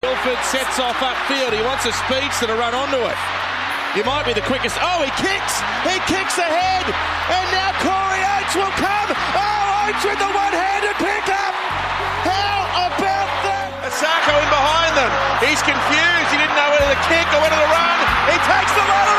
Milford sets off upfield. He wants a speedster to run onto it. He might be the quickest. Oh, he kicks. He kicks ahead. And now Corey Oates will come. Oh, Oates with the one-handed pickup. How about that? Isaako in behind them. He's confused. He didn't know whether to kick or whether to run. He takes the lower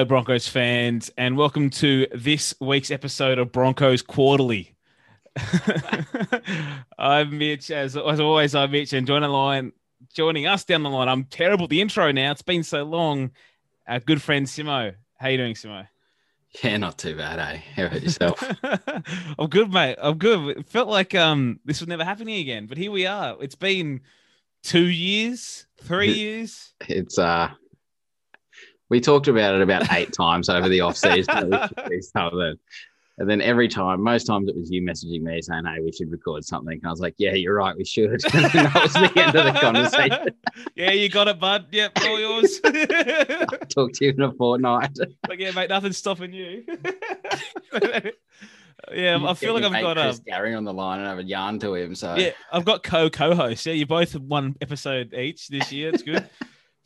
Hello, Broncos fans, and welcome to this week's episode of Broncos Quarterly. I'm Mitch, as, as always. I'm Mitch, and join the line, joining us down the line. I'm terrible at the intro now. It's been so long. Our good friend Simo. How you doing, Simo? Yeah, not too bad, eh? How about yourself? I'm good, mate. I'm good. It felt like um this was never happening again, but here we are. It's been two years, three years. it's uh we talked about it about eight times over the off season. that we should do something. And then every time, most times it was you messaging me saying, Hey, we should record something. And I was like, Yeah, you're right, we should. And that was the end of the conversation. yeah, you got it, bud. Yep, all yours. Talk to you in a fortnight. like, yeah, mate, nothing's stopping you. yeah, I feel like I've got mate um, Chris Gary on the line and I've a yarn to him. So yeah, I've got co co-hosts. Yeah, you both have one episode each this year. It's good.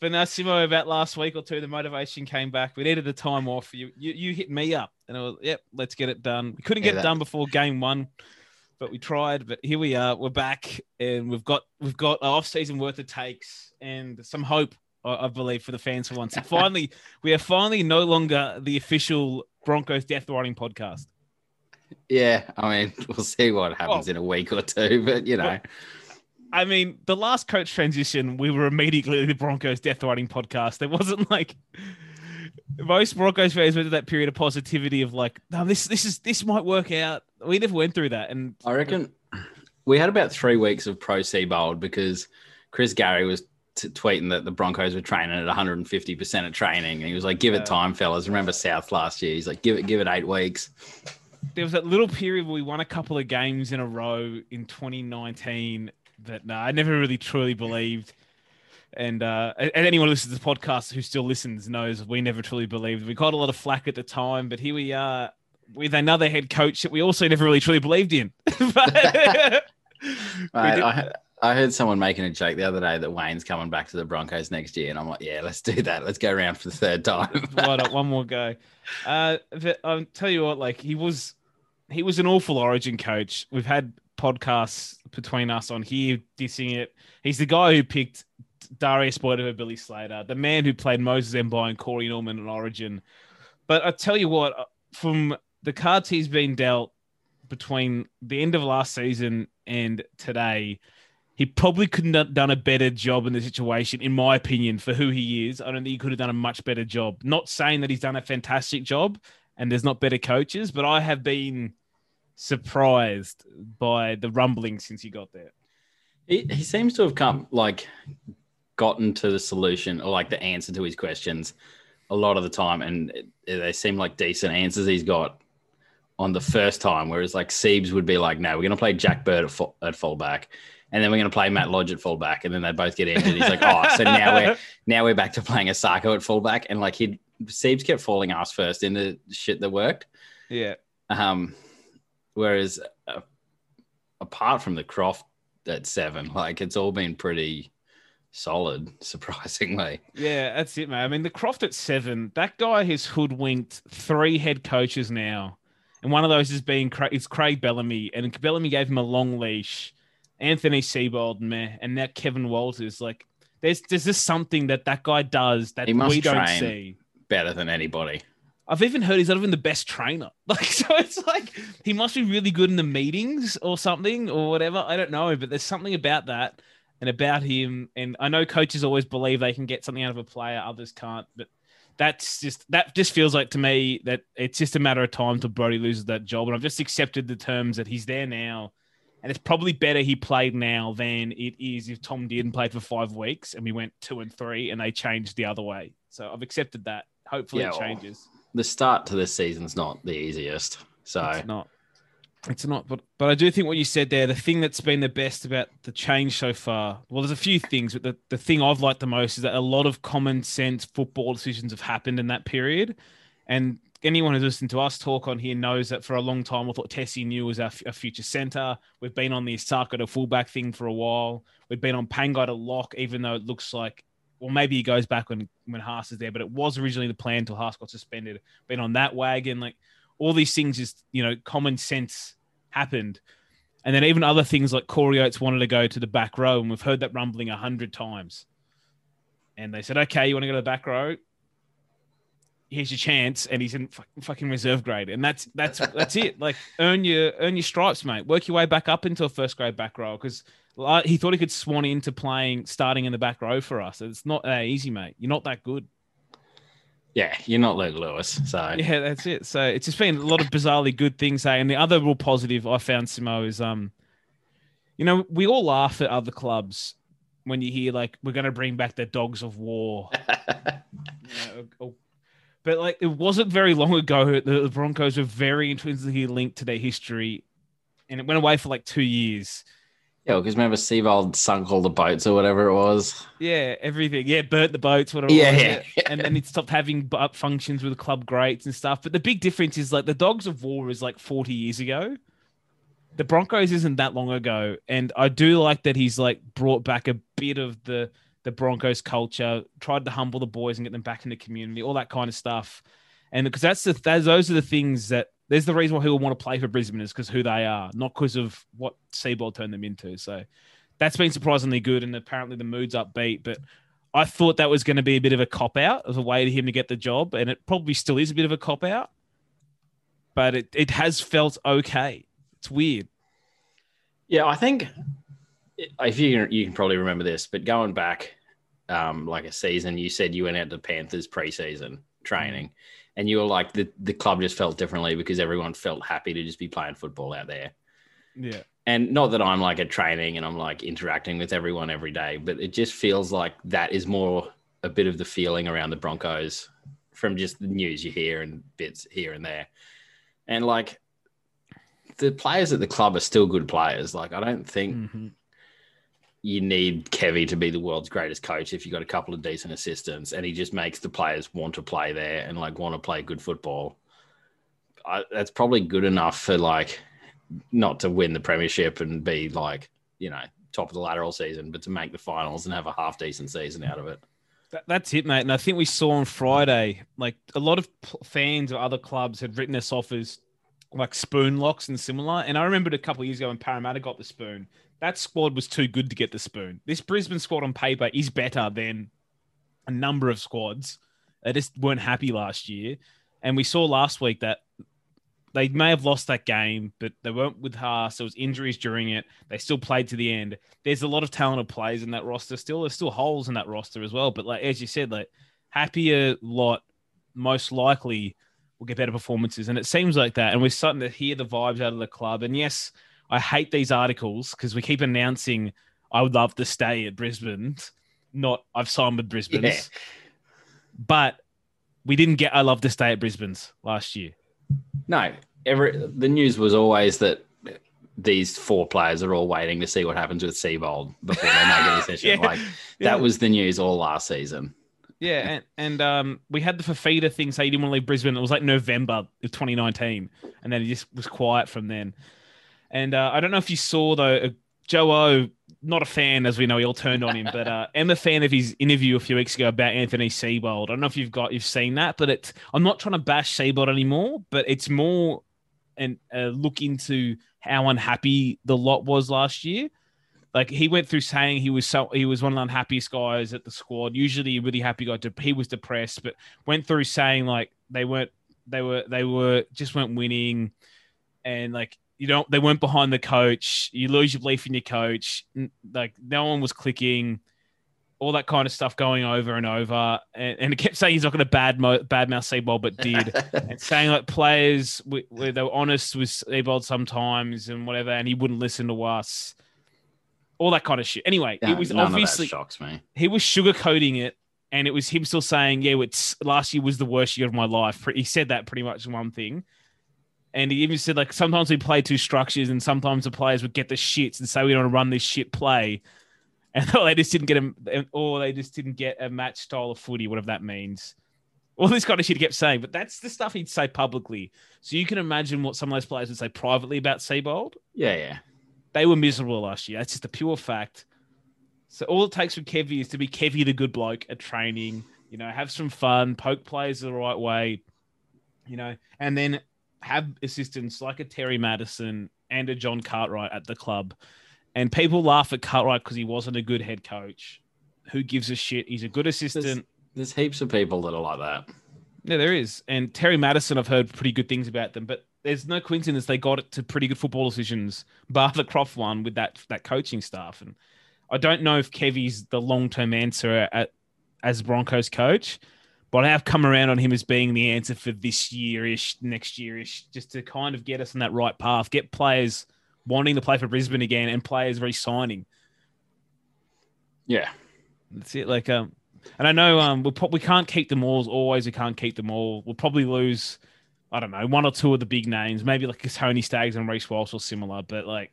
But now, Simo, about last week or two, the motivation came back. We needed the time off. You you, you hit me up, and I was, yep, let's get it done. We couldn't Yeah, get it that- done before game one, but we tried. But here we are. We're back, and we've got we've got an off season worth of takes and some hope. I I believe for the fans for once. And finally, we are finally no longer the official Broncos Death Riding podcast. yeah, I mean, we'll see what happens Well- in a week or two. But you know, I mean, the last coach transition, we were immediately the Broncos Death Riding podcast. There wasn't like most Broncos fans went through that period of positivity of like, no, this this is this might work out. We never went through that, and I reckon we had about three weeks of pro Seibold because Chris Gary was t- tweeting that the Broncos were training at 150 percent of training, and he was like, "Give it time, fellas." Remember South last year? He's like, "Give it, give it eight weeks." there was that little period where we won a couple of games in a row in 2019 that no, I never really truly believed. And uh, and anyone who listens to the podcast who still listens knows we never truly believed. We got a lot of flack at the time, but here we are with another head coach that we also never really truly believed in. But- Mate, I, I heard someone making a joke the other day that Wayne's coming back to the Broncos next year, and I'm like, "Yeah, let's do that. Let's go around for the third time." Why not? One more go. Uh, but I'll tell you what, like he was, he was an awful Origin coach. We've had podcasts between us on here dissing it. He's the guy who picked Darius Boyd over Billy Slater, the man who played Moses Mbye and Corey Norman in Origin. But I tell you what, from the cards he's been dealt between the end of last season and today, he probably couldn't have done a better job in the situation, in my opinion, for who he is. I don't think he could have done a much better job. Not saying that he's done a fantastic job and there's not better coaches, but I have been surprised by the rumbling since he got there. He, he seems to have come like gotten to the solution or like the answer to his questions a lot of the time, and it, they seem like decent answers he's got on the first time. Whereas like Siebes would be like, "No, we're going to play Jack Bird at, full, at fullback, and then we're going to play Matt Lodge at fullback, and then they both get injured." He's like, "Oh, so now we're now we're back to playing Isaako at fullback," and like he Siebes kept falling ass first into shit that worked. Yeah. Um, whereas uh, apart from the Croft at seven, like it's all been pretty solid, surprisingly. Yeah, that's it, man. I mean, the Croft at seven, that guy has hoodwinked three head coaches now. And one of those has been it's Craig Bellamy, and Bellamy gave him a long leash. Anthony Seibold, meh, and now Kevin Walters. Like, there's there's just something that that guy does that we don't see better than anybody. I've even heard he's not even the best trainer. Like, so it's like he must be really good in the meetings or something or whatever. I don't know, but there's something about that and about him. And I know coaches always believe they can get something out of a player, others can't. But that's just that just feels like to me that it's just a matter of time till Brodie loses that job. And I've just accepted the terms that he's there now. And it's probably better he played now than it is if Tom didn't play for five weeks and we went two and three and they changed the other way. So I've accepted that. Hopefully yeah, it changes. The start to this season's not the easiest. So it's not. It's not, but but I do think what you said there, the thing that's been the best about the change so far, well, there's a few things, but the, the thing I've liked the most is that a lot of common sense football decisions have happened in that period. And anyone who's listened to us talk on here knows that for a long time, I thought Tesi Niu was our, our future centre. We've been on the Saka to fullback thing for a while. We've been on Pangai to lock, even though it looks like, well, maybe he goes back when, when Haas is there, but it was originally the plan until Haas got suspended. Been on that wagon. Like, all these things just you know common sense happened and then even other things like Corey Oates wanted to go to the back row and we've heard that rumbling a hundred times and they said okay you want to go to the back row here's your chance and he's in fucking reserve grade and that's that's that's it like earn your earn your stripes mate work your way back up into a first grade back row because he thought he could swan into playing starting in the back row for us it's not that easy mate you're not that good yeah, you're not Luke Lewis. So yeah, that's it. So it's just been a lot of bizarrely good things. Hey, and the other real positive I found, Simo, is um, you know, we all laugh at other clubs when you hear like we're going to bring back the dogs of war. you know, but like it wasn't very long ago the Broncos were very intrinsically linked to their history, and it went away for like two years. Yeah, because remember Seibold sunk all the boats or whatever it was. Yeah, everything. Yeah, burnt the boats, whatever. Yeah, yeah, yeah. and then it stopped having functions with club greats and stuff. But the big difference is like the Dogs of War is like forty years ago. The Broncos isn't that long ago, and I do like that he's like brought back a bit of the the Broncos culture, tried to humble the boys and get them back in the community, all that kind of stuff. And because that's the that's, those are the things that there's the reason why people want to play for Brisbane is because who they are, not because of what Seibold turned them into. So that's been surprisingly good, and apparently the mood's upbeat. But I thought that was going to be a bit of a cop out as a way to him to get the job, and it probably still is a bit of a cop out. But it, it has felt okay. It's weird. Yeah, I think if you can, you can probably remember this, but going back um, like a season, you said you went out to Panthers preseason training and you were like the the club just felt differently because everyone felt happy to just be playing football out there. Yeah. And not that I'm like a training and I'm like interacting with everyone every day, but it just feels like that is more a bit of the feeling around the Broncos from just the news you hear and bits here and there. And like the players at the club are still good players. Like I don't think mm-hmm you need Kevy to be the world's greatest coach if you've got a couple of decent assistants and he just makes the players want to play there and like want to play good football. I, that's probably good enough for like not to win the premiership and be like, you know, top of the ladder all season, but to make the finals and have a half decent season out of it. That, that's it, mate. And I think we saw on Friday, like a lot of fans of other clubs had written us off as like spoon locks and similar. And I remembered a couple years ago when Parramatta got the spoon that squad was too good to get the spoon. This Brisbane squad on paper is better than a number of squads. They just weren't happy last year. And we saw last week that they may have lost that game, but they weren't with Haas. There was injuries during it. They still played to the end. There's a lot of talented players in that roster. Still, there's still holes in that roster as well. But like as you said, like happier lot most likely will get better performances. And it seems like that. And we're starting to hear the vibes out of the club. And yes, I hate these articles because we keep announcing I would love to stay at Brisbane, not I've signed with Brisbane. Yeah. But we didn't get I love to stay at Brisbane's last year. No, every the news was always that these four players are all waiting to see what happens with Seibold before they make a decision. yeah. Like that yeah. was the news all last season. Yeah, and, and um, we had the Fifita thing say he didn't want to leave Brisbane. It was like November of 2019, and then he just was quiet from then. And uh, I don't know if you saw though, uh, Joe O, not a fan, as we know, he all turned on him, but uh, I'm a fan of his interview a few weeks ago about Anthony Seibold. I don't know if you've got you've seen that, but it's I'm not trying to bash Seibold anymore, but it's more and uh, look into how unhappy the lot was last year. Like he went through saying he was so he was one of the unhappiest guys at the squad. Usually a really happy guy. He was depressed, but went through saying like they weren't they were they were just weren't winning, and like you don't they weren't behind the coach. You lose your belief in your coach. Like no one was clicking. All that kind of stuff going over and over, and, and it kept saying he's not going to bad mo- bad mouth Seibold, but did, and saying like players where they were honest with Seibold sometimes and whatever, and he wouldn't listen to us all that kind of shit. Anyway, Yeah, it was none of that obviously shocks me. he was sugarcoating it, and it was him still saying, "Yeah, it's last year was the worst year of my life." He said that pretty much one thing, and he even said like sometimes we play two structures, and sometimes the players would get the shits and say we don't run this shit play, and they just didn't get a, or they just didn't get a match style of footy, whatever that means. All this kind of shit he kept saying, but that's the stuff he'd say publicly. So you can imagine what some of those players would say privately about Seibold Yeah, yeah. They were miserable last year. That's just a pure fact. So all it takes from Kevy is to be Kevy the good bloke at training, you know, have some fun, poke players the right way, you know, and then have assistants like a Terry Matterson and a John Cartwright at the club. And people laugh at Cartwright because he wasn't a good head coach. Who gives a shit? He's a good assistant. There's heaps of people that are like that. Yeah, there is. And Terry Matterson, I've heard pretty good things about them, but there's no coincidence they got it to pretty good football decisions, bar the Croft one with that that coaching staff. And I don't know if Kevy's the long term answer at as Broncos coach, but I have come around on him as being the answer for this year ish, next year ish, just to kind of get us on that right path, get players wanting to play for Brisbane again and players re-signing. Yeah. That's it. Like, um, and I know um, we pro- we can't keep them all. Always, we can't keep them all. We'll probably lose. I don't know, one or two of the big names, maybe like Tony Staggs and Reece Walsh or similar. But like,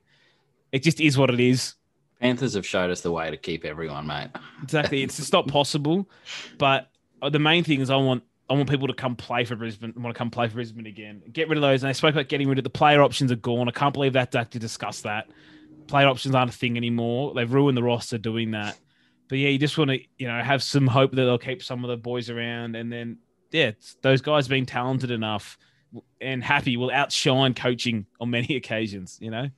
it just is what it is. Panthers have showed us the way to keep everyone, mate. Exactly, it's not possible. But the main thing is, I want I want people to come play for Brisbane. I want to come play for Brisbane again. Get rid of those. And I spoke about getting rid of the player options are gone. I can't believe that Dak to discuss that. Player options aren't a thing anymore. They've ruined the roster doing that. But yeah, you just want to, you know, have some hope that they'll keep some of the boys around, and then yeah, those guys being talented enough and happy will outshine coaching on many occasions. You know,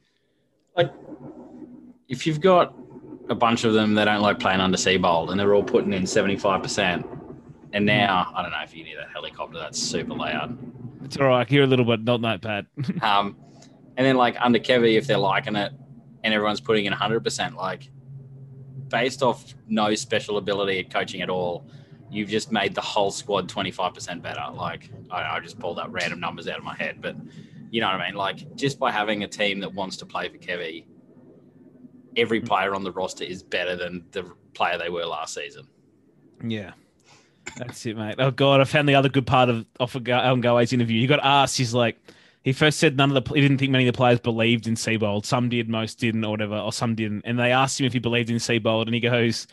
Like, if you've got a bunch of them that don't like playing under Seibold and they're all putting in 75%, and now, I don't know if you hear that helicopter, that's super loud. it's all right. I hear a little bit, not that bad. Um, and then like under Kevy, if they're liking it and everyone's putting in 100%, like based off no special ability at coaching at all, you've just made the whole squad 25% better. Like I, I just pulled up random numbers out of my head, but you know what I mean? Like just by having a team that wants to play for Kevy, every hmm. player on the roster is better than the player they were last season. Yeah. That's it, mate. Oh god, I found the other good part of off of Alan Galway's interview. He got asked, he's like, he first said none of the he didn't think many of the players believed in Seibold. Some did, most didn't, or whatever, or some didn't. And they asked him if he believed in Seibold, and he goes,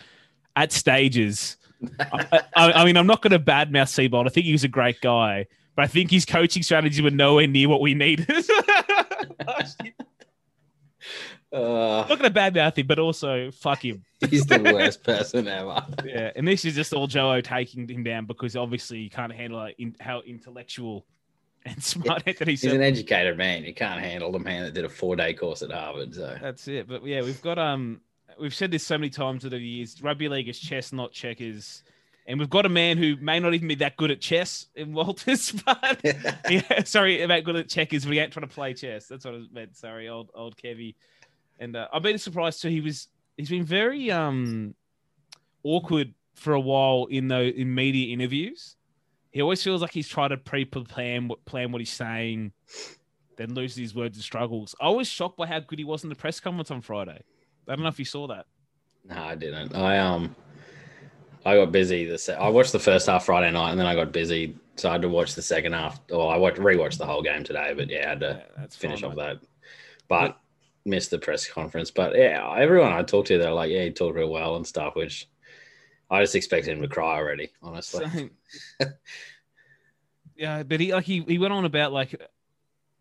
at stages. I, I, I mean, I'm not going to badmouth Seibold. I think he was a great guy, but I think his coaching strategies were nowhere near what we needed. Uh, not going to badmouth him, but also fuck him. he's the worst person ever. Yeah, and this is just all Joe taking him down because obviously you can't handle like, in, how intellectual and smart Anthony He's an educated man. You can't handle the man that did a four day course at Harvard. So That's it. But yeah, we've got um, we've said this so many times over the years. Rugby league is chess, not checkers. And we've got a man who may not even be that good at chess in Walters, but yeah, sorry about good at checkers, he ain't trying to play chess. That's what I meant. Sorry, old old Kevy. And uh, I've been surprised too. He was he's been very um awkward for a while in the in media interviews. He always feels like he's trying to pre-plan what plan what he's saying, then loses his words and struggles. I was shocked by how good he was in the press conference on Friday. I don't know if you saw that. No, I didn't. I um, I got busy. This I watched the first half Friday night, and then I got busy, so I had to watch the second half. Or I watched rewatched the whole game today, but yeah, I had to Yeah, finish fine, off mate. that. But missed the press conference. But yeah, everyone I talked to, they're like, yeah, he talked real well and stuff, which I just expected him to cry already. Honestly, yeah, but he like he, he went on about like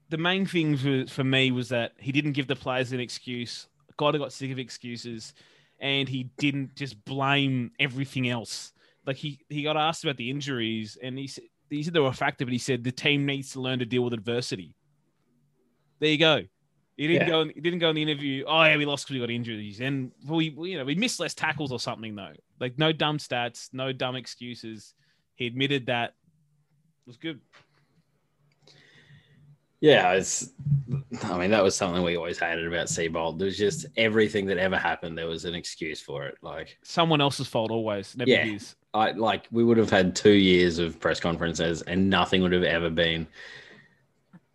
the main thing for, for me was that he didn't give the players an excuse. God, I got sick of excuses, and he didn't just blame everything else. Like he he got asked about the injuries, and he said he said they were a factor, but he said the team needs to learn to deal with adversity. There you go. He didn't Yeah. go. He didn't go in the interview. Oh yeah, we lost because we got injuries, and we, we, you know, we missed less tackles or something though. Like no dumb stats, no dumb excuses. He admitted that it was good. Yeah, it's. I mean, that was something we always hated about Seibold. There was just everything that ever happened. There was an excuse for it. Like, Someone else's fault always, never Yeah. his. I like we would have had two years of press conferences, and nothing would have ever been.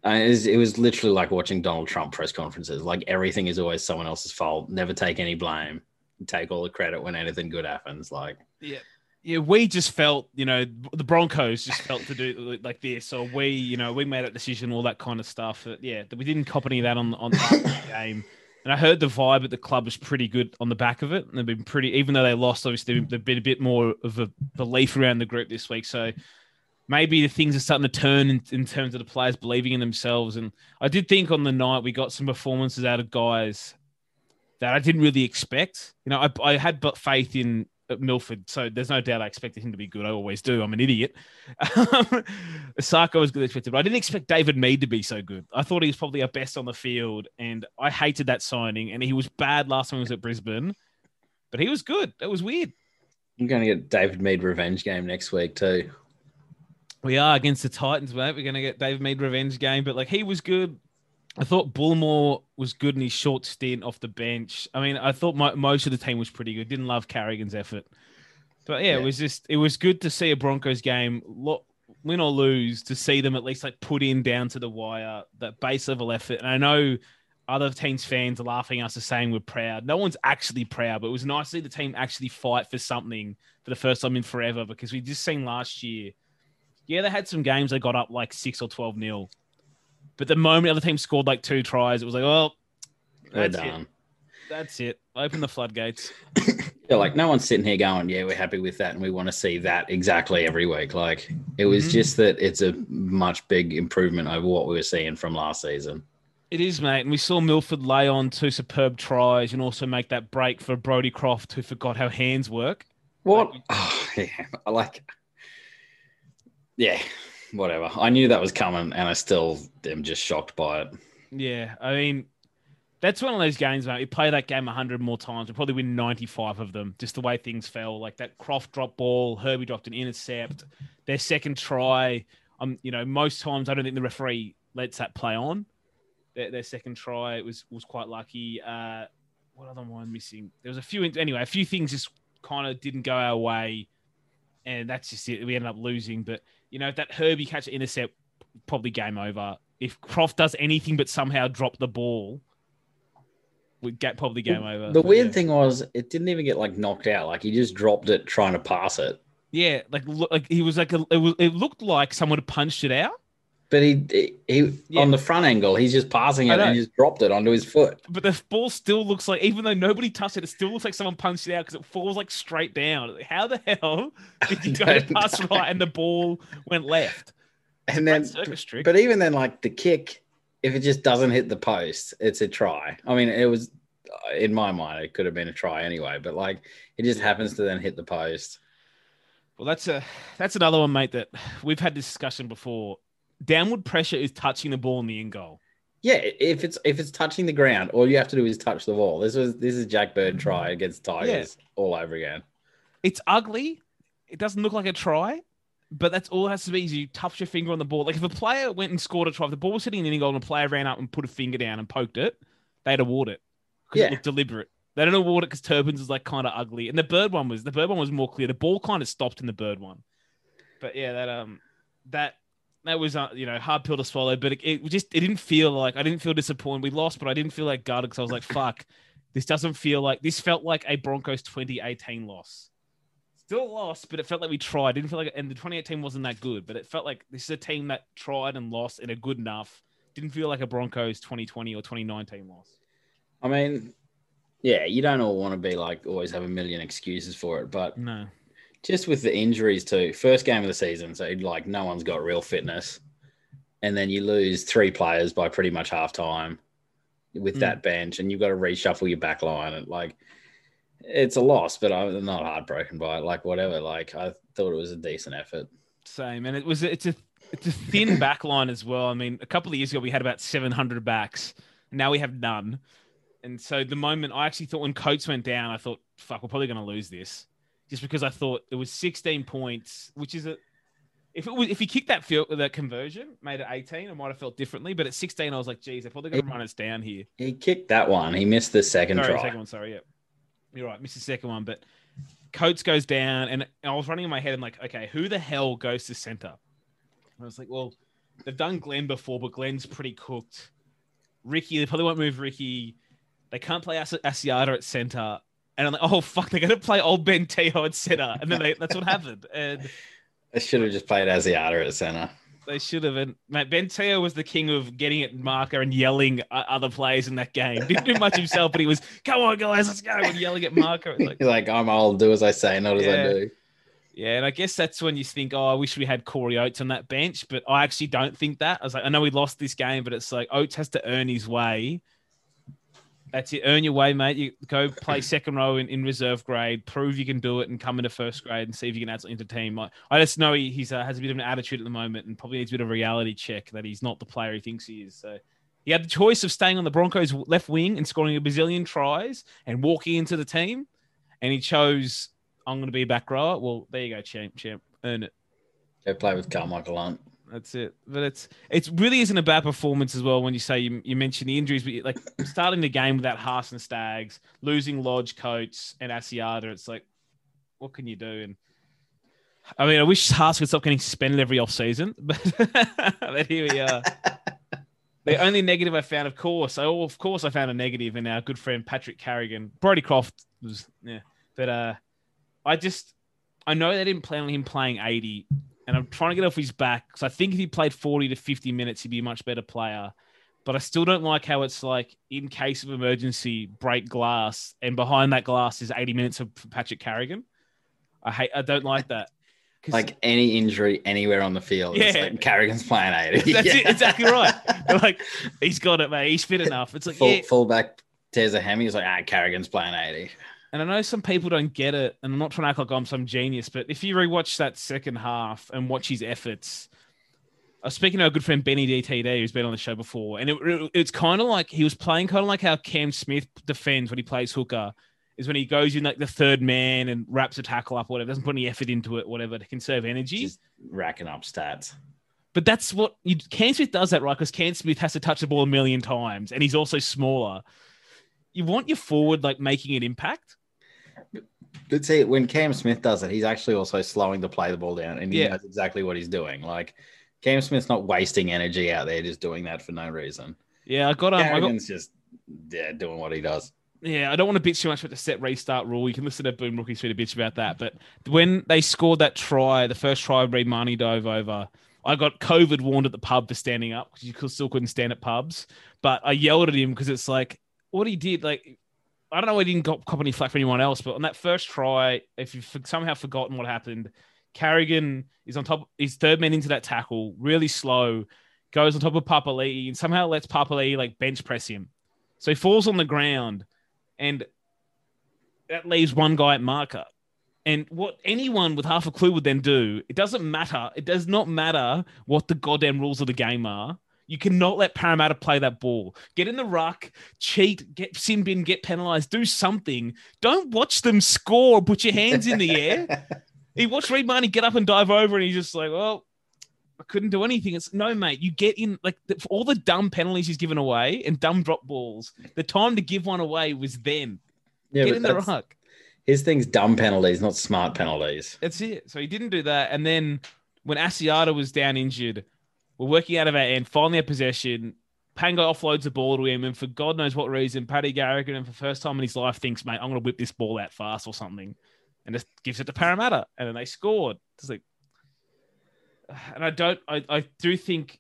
Uh, it, was, it was literally like watching Donald Trump press conferences. Like everything is always someone else's fault. Never take any blame. Take all the credit when anything good happens. Like, Yeah. Yeah, we just felt, you know, the Broncos just felt to do like this, or we, you know, we made that decision, all that kind of stuff. But yeah, we didn't cop any of that on on the game. And I heard the vibe at the club was pretty good on the back of it. And they've been pretty, even though they lost, obviously mm. they've been a bit more of a belief around the group this week. So maybe the things are starting to turn in, in terms of the players believing in themselves. And I did think on the night we got some performances out of guys that I didn't really expect. You know, I, I had but faith in uh, Milford, so there's no doubt I expected him to be good. I always do. I'm an idiot. Saka was good expected, but I didn't expect David Mead to be so good. I thought he was probably our best on the field, and I hated that signing. And he was bad last time he was at Brisbane, but he was good. That was weird. I'm going to get David Mead revenge game next week too. We are against the Titans, mate. We're going to get David Mead revenge game, but like he was good. I thought Bullemor was good in his short stint off the bench. I mean, I thought mo- most of the team was pretty good. Didn't love Carrigan's effort, but yeah, Yeah. it was just it was good to see a Broncos game, win or lose, to see them at least like put in down to the wire that base level effort. And I know other teams fans are laughing at us, are saying we're proud. No one's actually proud, but it was nice to see the team actually fight for something for the first time in forever because we just seen last year. Yeah, they had some games they got up like six or twelve nil. But the moment the other team scored like two tries, it was like, well, We're that's it. done. That's it. Open the floodgates. Yeah, like no one's sitting here going, "Yeah, we're happy with that, and we want to see that exactly every week." Like it was Mhm. just that it's a much big improvement over what we were seeing from last season. It is, mate. And we saw Milford lay on two superb tries and also make that break for Brodie Croft, who forgot how hands work. What? Oh, yeah, I like. Yeah, whatever. I knew that was coming, and I still am just shocked by it. Yeah, I mean, that's one of those games, mate. We play that game 100 more times. We probably win 95 of them, just the way things fell. Like that Croft drop ball, Herbie dropped an intercept, their second try. Um, you know, most times I don't think the referee lets that play on. Their, their second try was was quite lucky. Uh, what other one missing? There was a few. Anyway, a few things just kind of didn't go our way, and that's just it. We ended up losing. But you know, if that Herbie catch intercept, probably game over. If Croft does anything but somehow drop the ball, we get probably game over. The But weird yeah. thing was, it didn't even get like knocked out. Like he just dropped it trying to pass it. yeah, like like he was like a, it was. It looked like someone had punched it out. But he, he, Yeah. on the front angle, he's just passing it and he just dropped it onto his foot. But the ball still looks like, even though nobody touched it, it still looks like someone punched it out because it falls like straight down. How the hell did you go pass right and the ball went left? And then, but even then, like the kick, if it just doesn't hit the post, it's a try. I mean, it was in my mind, it could have been a try anyway. But like, it just happens to then hit the post. Well, that's a that's another one, mate. That we've had this discussion before. Downward pressure is touching the ball in the end goal. Yeah, if it's if it's touching the ground, all you have to do is touch the ball. This was this is Jack Bird try against Tigers all over again. It's ugly. It doesn't look like a try, but that's all it has to be. Is you touch your finger on the ball. Like if a player went and scored a try, if the ball was sitting in the end goal and a player ran up and put a finger down and poked it, they'd award it because Yeah. it looked deliberate. They don't award it because Turbans is like kind of ugly, and the bird one was the bird one was more clear. The ball kind of stopped in the bird one, but yeah, that um that that was uh, you know hard pill to swallow. But it, it just it didn't feel like I didn't feel disappointed. We lost, but I didn't feel like gutted because I was like, fuck, this doesn't feel like this felt like a Broncos 2018 loss. Still lost, but it felt like we tried. Didn't feel like, and the 2018 wasn't that good, but it felt like this is a team that tried and lost and are good enough. Didn't feel like a Broncos 2020 or 2019 loss. I mean, yeah, you don't all want to be like always have a million excuses for it, but No. Just with the injuries too. First game of the season, so like no one's got real fitness, and then you lose three players by pretty much half time. with Mm. that bench, and you've got to reshuffle your back line. And like, it's a loss, but I'm not heartbroken by it. Like, whatever. Like, I thought it was a decent effort. Same, and it was it's a it's a thin back line as well. I mean, a couple of years ago we had about 700 backs. Now we have none. And so the moment I actually thought when Coates went down, I thought, fuck, we're probably going to lose this, just because I thought it was 16 points, which is a if it was if he kicked that field that conversion, made it 18, I might have felt differently. But at 16, I was like, geez, they're probably going to run us down here. He kicked that one. He missed the second Sorry, try. second one. Sorry, yeah, you're right. Missed the second one, but Coates goes down, and I was running in my head. I'm like, okay, who the hell goes to center? I was like, well, they've done Glenn before, but Glenn's pretty cooked. Ricky, they probably won't move Ricky. They can't play As- Asiata at center. And I'm like, oh fuck, they're gonna play old Ben Teo at center, and then they, that's what happened. And They should have just played Asiata at center. they should have. And mate, Ben Teo was the king of getting at marker and yelling at other players in that game. Didn't do much himself, but he was, come on guys, let's go, and yelling at marker. Like, He's like, I'm old, do as I say, not as I do. Yeah, and I guess that's when you think, oh, I wish we had Corey Oates on that bench, but I actually don't think that. I was like, I know we lost this game, but it's like Oates has to earn his way. That's it. Earn your way, mate. You go play second row in, in reserve grade, prove you can do it, and come into first grade and see if you can add something to the team. I, I just know he he's, uh, has a bit of an attitude at the moment and probably needs a bit of a reality check that he's not the player he thinks he is. So he had the choice of staying on the Broncos left wing and scoring a bazillion tries and walking into the team, and he chose I'm going to be a back rower. Well, there you go, champ, champ, earn it. Go play with Karmichael Hunt. That's it. But it's it's really isn't a bad performance as well when you say you, you mentioned the injuries, but like starting the game without Haas and Staggs, losing Lodge, Coates, and Asiata. It's like, what can you do? And I mean, I wish Haas could stop getting suspended every off season, but, but here we are. The only negative I found, of course, oh, of course, I found a negative in our good friend Patrick Carrigan. Brodie Croft was, yeah, but uh, I just, I know they didn't plan on him playing 80, and I'm trying to get off his back because I think if he played 40 to 50 minutes, he'd be a much better player. But I still don't like how it's like, in case of emergency, break glass, and behind that glass is 80 minutes of Patrick Carrigan. I hate, I don't like that. Like any injury anywhere on the field. It's Yeah. like Carrigan's playing 80. That's Yeah. it, exactly right. Like, he's got it, mate. He's fit enough. It's like, Full, yeah. Fullback tears a hammy. He's like, ah, Carrigan's playing 80. And I know some people don't get it, and I'm not trying to act like I'm some genius, but if you rewatch that second half and watch his efforts, I was speaking to a good friend Benny DTD, who's been on the show before, and it, it- it's kind of like he was playing kind of like how Cam Smith defends when he plays hooker, is when he goes in like the third man and wraps a tackle up, or whatever, doesn't put any effort into it, whatever, to conserve energy. Just racking up stats. But that's what you, Cam Smith does that, right? Because Cam Smith has to touch the ball a million times, and he's also smaller. You want your forward like making an impact. But see, when Cam Smith does it, he's actually also slowing to play the ball down, and he Yeah. knows exactly what he's doing. Like Cam Smith's not wasting energy out there, just doing that for no reason. Yeah, I got um, I got just yeah, doing what he does. Yeah, I don't want to bitch too much about the set restart rule. You can listen to Boom Rookie Street to bitch about that. But when they scored that try, the first try Reed Mahoney dove over, I got COVID warned at the pub for standing up because you still couldn't stand at pubs. But I yelled at him because it's like what he did. Like I don't know, he didn't cop any flack for anyone else, but on that first try, if you've somehow forgotten what happened, Carrigan is on top. He's third man into that tackle, really slow, goes on top of Papali'i and somehow lets Papali'i like bench press him. So he falls on the ground and that leaves one guy at marker. And what anyone with half a clue would then do, it doesn't matter. It does not matter what the goddamn rules of the game are. You cannot let Parramatta play that ball. Get in the ruck, cheat, get sin bin, get penalized, do something. Don't watch them score. Put your hands in the air. He watched Reed Mahoney get up and dive over, and he's just like, "Well, I couldn't do anything." It's no, mate. You get in like the, for all the dumb penalties he's given away and dumb drop balls. The time to give one away was then. Yeah, get in the ruck. his thing's dumb penalties, not smart penalties. That's it. So he didn't do that. And then when Asiata was down injured, we're working out of our end, finally had possession. Pango offloads the ball to him, and for God knows what reason, Paddy Carrigan, and for the first time in his life, thinks, mate, I'm going to whip this ball out fast or something. And just gives it to Parramatta. And then they scored. Like, and I don't, I, I do think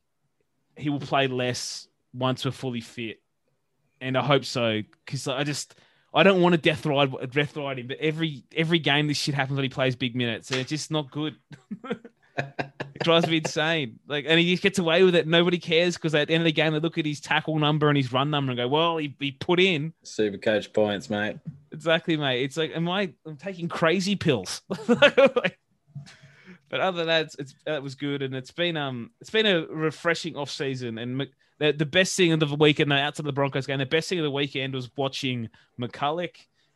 he will play less once we're fully fit. And I hope so, because I just, I don't want to death ride, death ride him, but every every game this shit happens when he plays big minutes, and it's just not good. It drives me insane. Like, and he just gets away with it. Nobody cares because at the end of the game, they look at his tackle number and his run number and go, "Well, he, he put in Super coach points, mate. exactly, mate." It's like, am I? I'm taking crazy pills. Like, but other than that, it's, that was good, and it's been um, it's been a refreshing off season, and the, the best thing of the weekend, outside of the Broncos game, the best thing of the weekend was watching McCullough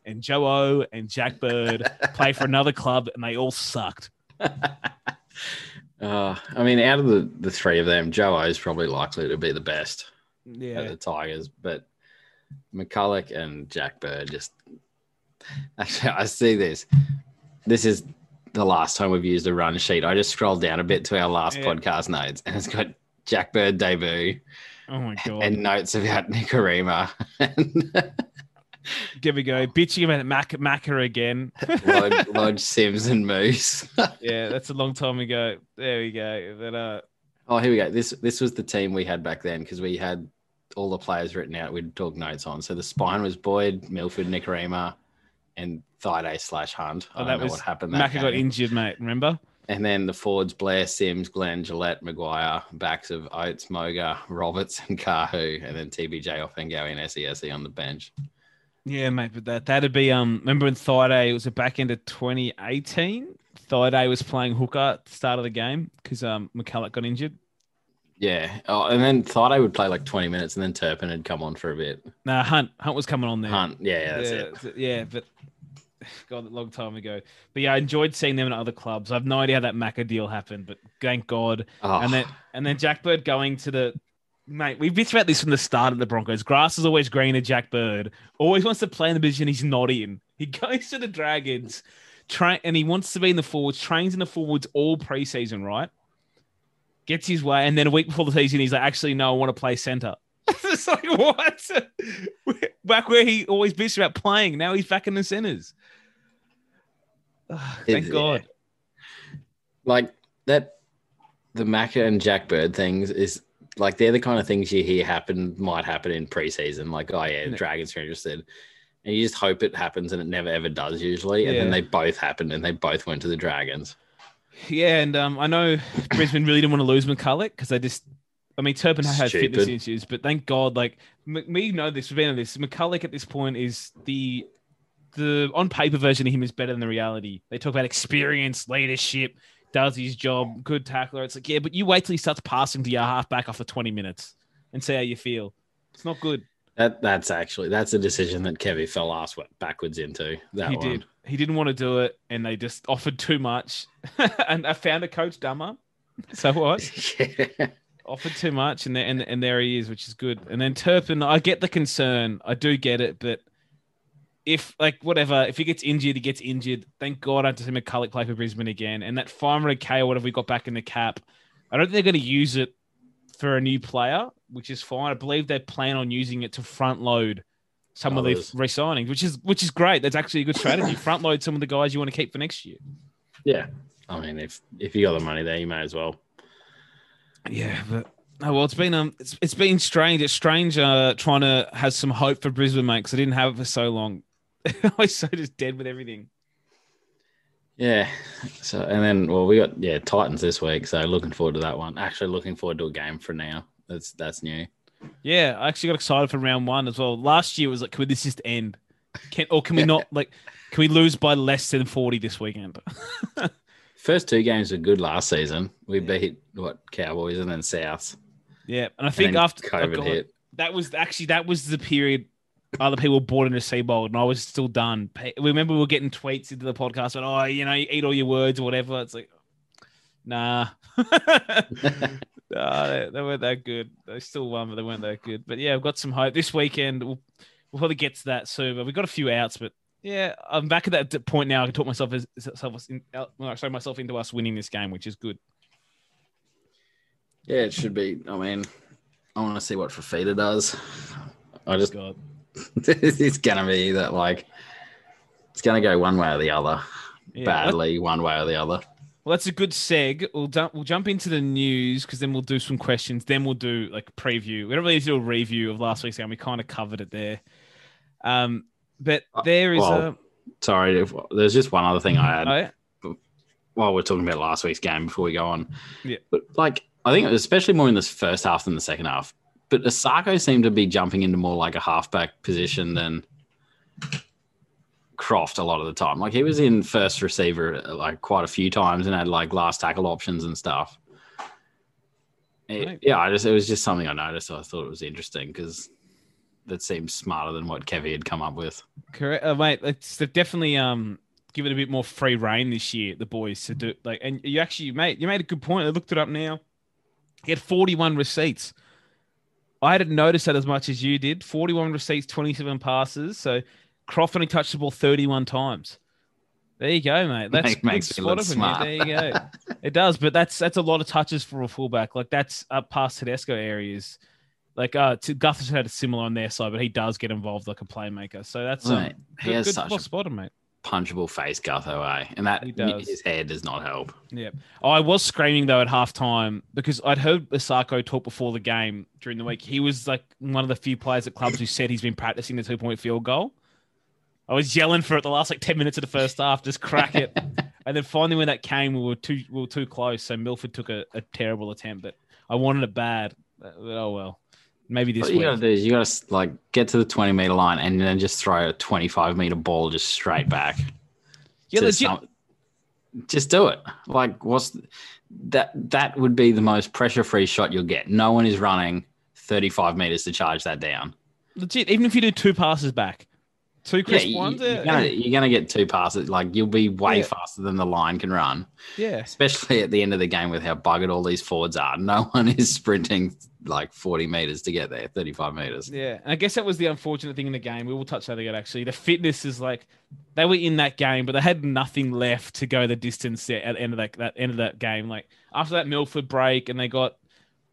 and Joe O and Jack Bird play for another club, and they all sucked. Uh, I mean, out of the, the three of them, Joe is probably likely to be the best at Yeah, the Tigers, but McCullough and Jack Bird just actually I see this. This is the last time we've used a run sheet. I just scrolled down a bit to our last Yeah. podcast notes and it's got Jack Bird debut oh my god. and notes about Nikorima Here we go. Bitching about Mac Macca again. Lodge, Lodge Sims and Moose. yeah, that's a long time ago. There we go. But uh Oh, here we go. This this was the team we had back then because we had all the players written out. We'd talk notes on. So the spine was Boyd, Milford, Nikorima, and Thaiday slash Hunt. I Oh, don't that know what happened. That Macca got injured, mate. Remember? And then the forwards Blair, Sims, Glenn, Gillett, McGuire, backs of Oates, Moga, Roberts, and Kahu, and then TBJ Ofahengaue and SESE on the bench. Yeah, mate. But that that'd be um. Remember when Thaiday? It was a back end of 2018. Thaiday was playing hooker at the start of the game because um McCullough got injured. Yeah. Oh, and then Thaiday would play like 20 minutes and then Turpin had come on for a bit. Nah, Hunt Hunt was coming on there. Hunt. Yeah, yeah that's yeah, it. yeah, but God, a long time ago. But yeah, I enjoyed seeing them in other clubs. I have no idea how that Macca deal happened, but thank God. Oh, And then and then Jackbird going to the mate. We've bitched about this from the start of the Broncos. Grass is always greener. Jack Bird. Always wants to play in the position he's not in. He goes to the Dragons, train, and he wants to be in the forwards. Trains in the forwards all preseason, right? Gets his way, and then a week before the season, he's like, "Actually, no, I want to play center." it's like what? Back where he always bitched about playing, now he's back in the centers. Ah, thank It's- God. like that the Macca and Jack Bird things is like they're the kind of things you hear happen might happen in preseason. Like, oh yeah, Yeah. Dragons are interested. And you just hope it happens and it never ever does usually. And then they both happened and they both went to the Dragons. Yeah, and um, I know Brisbane really didn't want to lose McCullough because they just, I mean, Turpin had fitness issues, but thank God, like M- we know this, we've been on this. McCullough at this point is the the on paper version of him is better than the reality. They talk about experience, leadership, does his job, good tackler. It's like, yeah, but you wait till he starts passing to your halfback after 20 minutes and see how you feel. It's not good. That that's actually that's a decision that Kevy fell ass backwards into. That he one. did. He didn't want to do it, and they just offered too much. and I found a coach dumber. So what? yeah. offered too much, and there, and and there he is, which is good. And then Turpin, I get the concern, I do get it, but if like whatever, if he gets injured, he gets injured. Thank God I have to see McCullough play for Brisbane again. And that 500k or whatever we got back in the cap, I don't think they're going to use it for a new player, which is fine. I believe they plan on using it to front load some of the resignings, which is which is great. That's actually a good strategy. front load some of the guys you want to keep for next year. Yeah. I mean, if if you got the money there, you may as well. Yeah, but oh well, it's been um, it's, it's been strange. It's strange uh trying to have some hope for Brisbane, mate, because I didn't have it for so long. I was so just dead with everything. Yeah. So and then well, we got yeah Titans this week, so looking forward to that one. Actually, looking forward to a game for now. That's that's new. Yeah, I actually got excited for round one as well. Last year was like, can this just end? Can or can we not like? Can we lose by less than forty this weekend? First two games were good last season. We beat what Cowboys and then Souths. yeah, and I think then after oh COVID God, hit. that was actually that was the period other people bought into Seibold, and I was still done. Remember, we were getting tweets into the podcast, and oh, you know, you eat all your words or whatever. It's like, nah, nah, they, they weren't that good. They still won, but they weren't that good. But yeah, I've got some hope this weekend. We'll, we'll probably get to that soon. But we've got a few outs, but yeah, I'm back at that point now. I can talk myself as myself, in, uh, sorry, myself into us winning this game, which is good. Yeah, it should be. I mean, I want to see what Fifita does. I just God. it's gonna be that like it's gonna go one way or the other. Yeah, Badly, one way or the other. Well, that's a good seg. We'll dump, we'll jump into the news because then we'll do some questions. Then we'll do like preview. We don't really do a review of last week's game. We kind of covered it there. Um, but Uh, there is well, Sorry, if, there's just one other thing I had. oh, yeah? while we're talking about last week's game before we go on. Yeah. But like, I think especially more in this first half than the second half. But Isaako seemed to be jumping into more like a halfback position than Croft a lot of the time. Like he was in first receiver like quite a few times and had like last tackle options and stuff. It- yeah, I just it was just something I noticed. I thought it was interesting because that seems smarter than what Kevy had come up with. Correct, uh, mate. It's definitely um given a bit more free reign this year. The boys to do like, and you actually made you made a good point. I looked it up now. He had forty one receipts. I didn't notice that as much as you did. Forty one receipts, twenty seven passes. So Croft only touched the ball thirty one times. There you go, mate. That's Make- makes good spot of him. smart. There you go. it does, but that's that's a lot of touches for a fullback. Like that's up past Tedesco areas. Like uh, to Gutherson had a similar on their side, but he does get involved like a playmaker. So that's um, Right. He good, has good such spot a- spot him, mate. Punchable face, Gutho, eh? And that his hair does not help. Yeah. I was screaming though at halftime because I'd heard Isaako talk before the game during the week. He was like one of the few players at clubs who said he's been practicing the two point field goal. I was yelling for it the last like 10 minutes of the first half, just crack it. and then finally when that came, we were too we were too close. So Milford took a, a terrible attempt, but I wanted it bad. But, oh well. Maybe this What you week. gotta do is you gotta like get to the twenty meter line and then just throw a twenty five meter ball just straight back. Yeah, legit. some- just do it. Like what's that? That would be the most pressure free shot you'll get. No one is running thirty five meters to charge that down. legit. Even if you do two passes back, two Yeah, crisp you, ones. uh, gonna you're gonna get two passes. Like you'll be way Yeah. faster than the line can run. yeah. especially at the end of the game with how buggered all these forwards are. No one is sprinting like 40 meters to get there, 35 meters. Yeah, and I guess that was the unfortunate thing in the game. We will touch that again. Actually, the fitness is like they were in that game, but they had nothing left to go the distance at the end of that, that end of that game. Like after that Milford break, and they got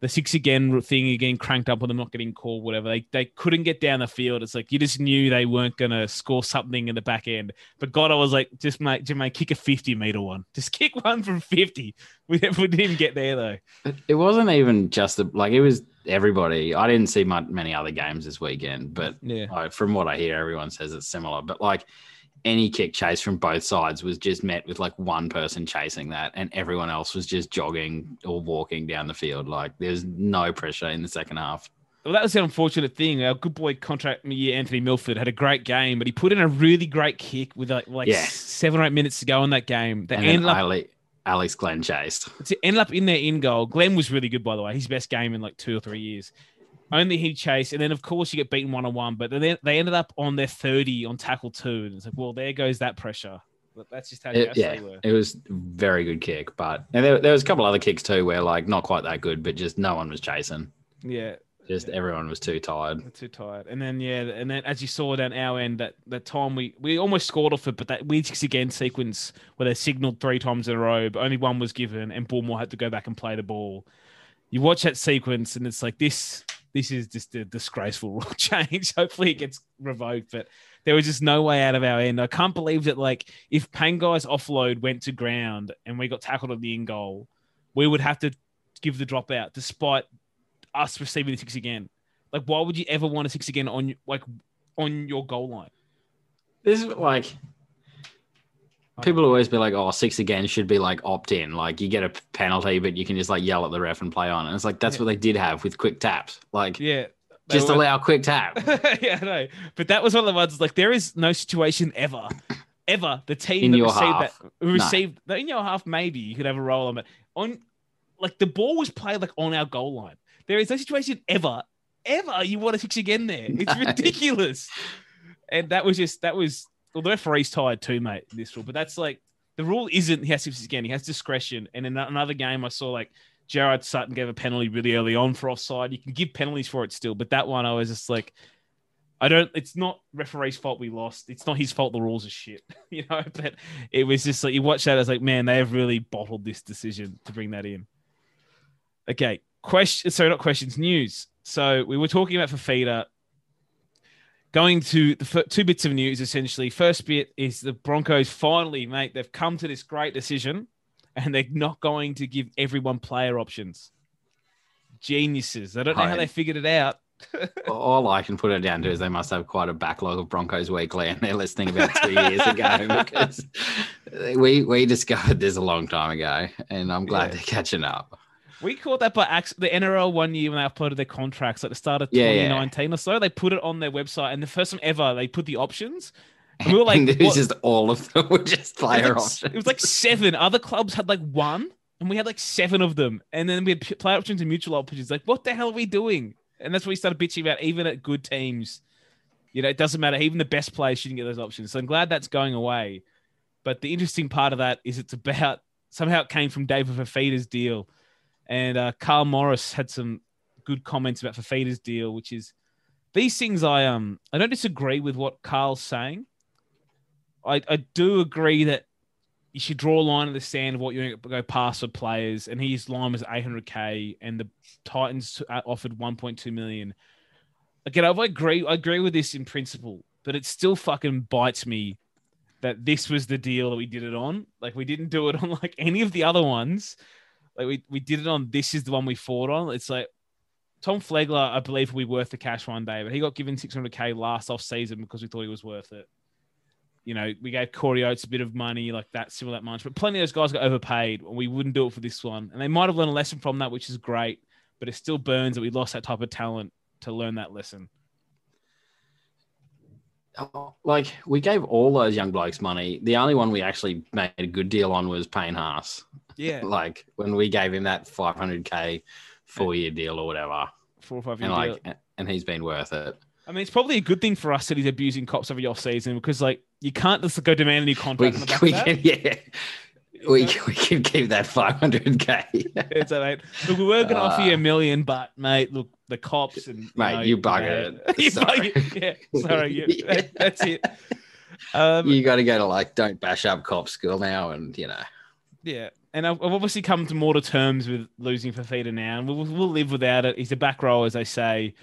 the six again thing again cranked up with them not getting called, whatever. They they couldn't get down the field. It's like you just knew they weren't gonna score something in the back end. But God, I was like, just make Jamayne kick a fifty meter one, just kick one from fifty. We, we didn't get there though. But it wasn't even just the, like it was everybody. I didn't see much, many other games this weekend, but Yeah. I, from what I hear, everyone says it's similar. But like any kick chase from both sides was just met with like one person chasing that, and everyone else was just jogging or walking down the field. Like there's no pressure in the second half. Well, that was the unfortunate thing. Our good boy contract year, Anthony Milford, had a great game, but he put in a really great kick with like, like Yeah. seven or eight minutes to go in that game. That And then ended up, Ale- Alex Glenn chased. it ended up in their in goal. Glenn was really good, by the way. His best game in like two or three years. Only he chased, and then of course you get beaten one on one. But then they ended up on their thirty on tackle two, and it's like, well, there goes that pressure. But that's just how It- yeah, were. it was very good kick, but and there, there was a couple other kicks too where like not quite that good, but just no one was chasing. Yeah, Just everyone was too tired. They're too tired. And then yeah, and then as you saw down our end, that that time we we almost scored off it, but that weird six again sequence where they signaled three times in a row, but only one was given, and Bullemor had to go back and play the ball. You watch that sequence, and it's like this. This is just a disgraceful rule change. Hopefully, it gets revoked, but there was just no way out of our end. I can't believe that. Like, if Pangai's offload went to ground and we got tackled at the in goal, we would have to give the drop out despite us receiving the six again. Like, why would you ever want a six again on like on your goal line? This is like people always be like, "Oh, six again should be like opt in. Like you get a penalty, but you can just like yell at the ref and play on." And it's like that's Yeah. what they did have with quick taps. Like Yeah, just were- allow quick tap. yeah, no. But that was one of the ones. Like, there is no situation ever, ever the team In that your received half. that received no, in your half. Maybe you could have a roll on it on. Like the ball was played like on our goal line. There is no situation ever, ever you want to six again there. It's No. ridiculous. And that was just that was well, the referee's tired too, mate. This rule, but that's like the rule isn't he has to six again. He has discretion. And in another game, I saw like Gerard Sutton gave a penalty really early on for offside. You can give penalties for it still, but that one I was just like, I don't. It's not referee's fault we lost. It's not his fault. The rules are shit, you know. But it was just like you watch that. I was like, man, they have really bottled this decision to bring that in. Okay, question. Sorry, not questions. News. So we were talking about Fifita. Going to the fir- two bits of news essentially. First bit is the Broncos finally, mate. They've come to this great decision, and they're not going to give everyone player options. Geniuses. I don't know how they figured it out, All I can put it down to is they must have quite a backlog of Broncos Weekly, and they're listening about two years ago because we we discovered this a long time ago, and I'm glad Yeah. they're catching up. We caught that by accident. The NRL one year when they uploaded their contracts at the start of Yeah, yeah. 2019 or so, they put it on their website, and the first time ever they put the options. And we were like, and it was what- just all of them were just it player like- options. It was like seven. Other clubs had like one, and we had like seven of them. And then we had player options and mutual options. Like, what the hell are we doing? And that's what we started bitching about. Even at good teams, you know, it doesn't matter. Even the best players shouldn't get those options. So I'm glad that's going away. But the interesting part of that is it's about somehow it came from David Fifita's deal, and uh, Karl Morris had some good comments about Fifita's deal, which is these things. I um I don't disagree with what Karl's saying. I, I do agree that you should draw a line in the sand of what you're going to go past for players. And his line was 800k, and the Titans uh, offered 1.2 million. Again, I agree. I agree with this in principle, but it still fucking bites me that this was the deal that we did it on. Like we didn't do it on like any of the other ones. Like we, we did it on. This is the one we fought on. It's like Tom Flegler, I believe, will be worth the cash one day, but he got given 600k last off season because we thought he was worth it you know, we gave Corey Oates a bit of money like that, similar that much, but plenty of those guys got overpaid. and We wouldn't do it for this one, and they might have learned a lesson from that, which is great. But it still burns that we lost that type of talent to learn that lesson. Like we gave all those young blokes money. The only one we actually made a good deal on was Payne Haas. Yeah, Like when we gave him that 500k four year deal or whatever, four or five years. and like, and he's been worth it. I mean, it's probably a good thing for us that he's abusing cops every off season because, like, you can't just go demand a new We, contract. on the back we that. can, yeah, we, we can keep that 500k. It's all right. Look, we were going to offer you a Uh, million, but mate, look, the cops and Mate, know, you buggered yeah. it. You Sorry. buggered- Yeah, sorry, you, Yeah. that- that's it. Um, you got to go to like don't bash up cop school now, and you know, Yeah, and I've, I've obviously come to more to terms with losing Fifita now, and we'll, we'll live without it. He's a back row, as they say,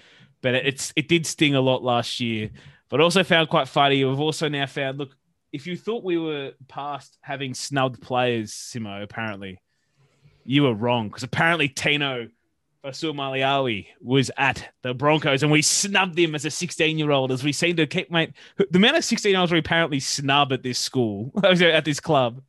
but it's it did sting a lot last year. But also found quite funny. We've also now found look, if you thought we were past having snubbed players, Simo, apparently you were wrong because apparently Tino Fa'asuamaleaui was at the Broncos and we snubbed him as a 16 year old as we seem to keep, mate. The amount of 16 year olds we apparently snub at this school, at this club.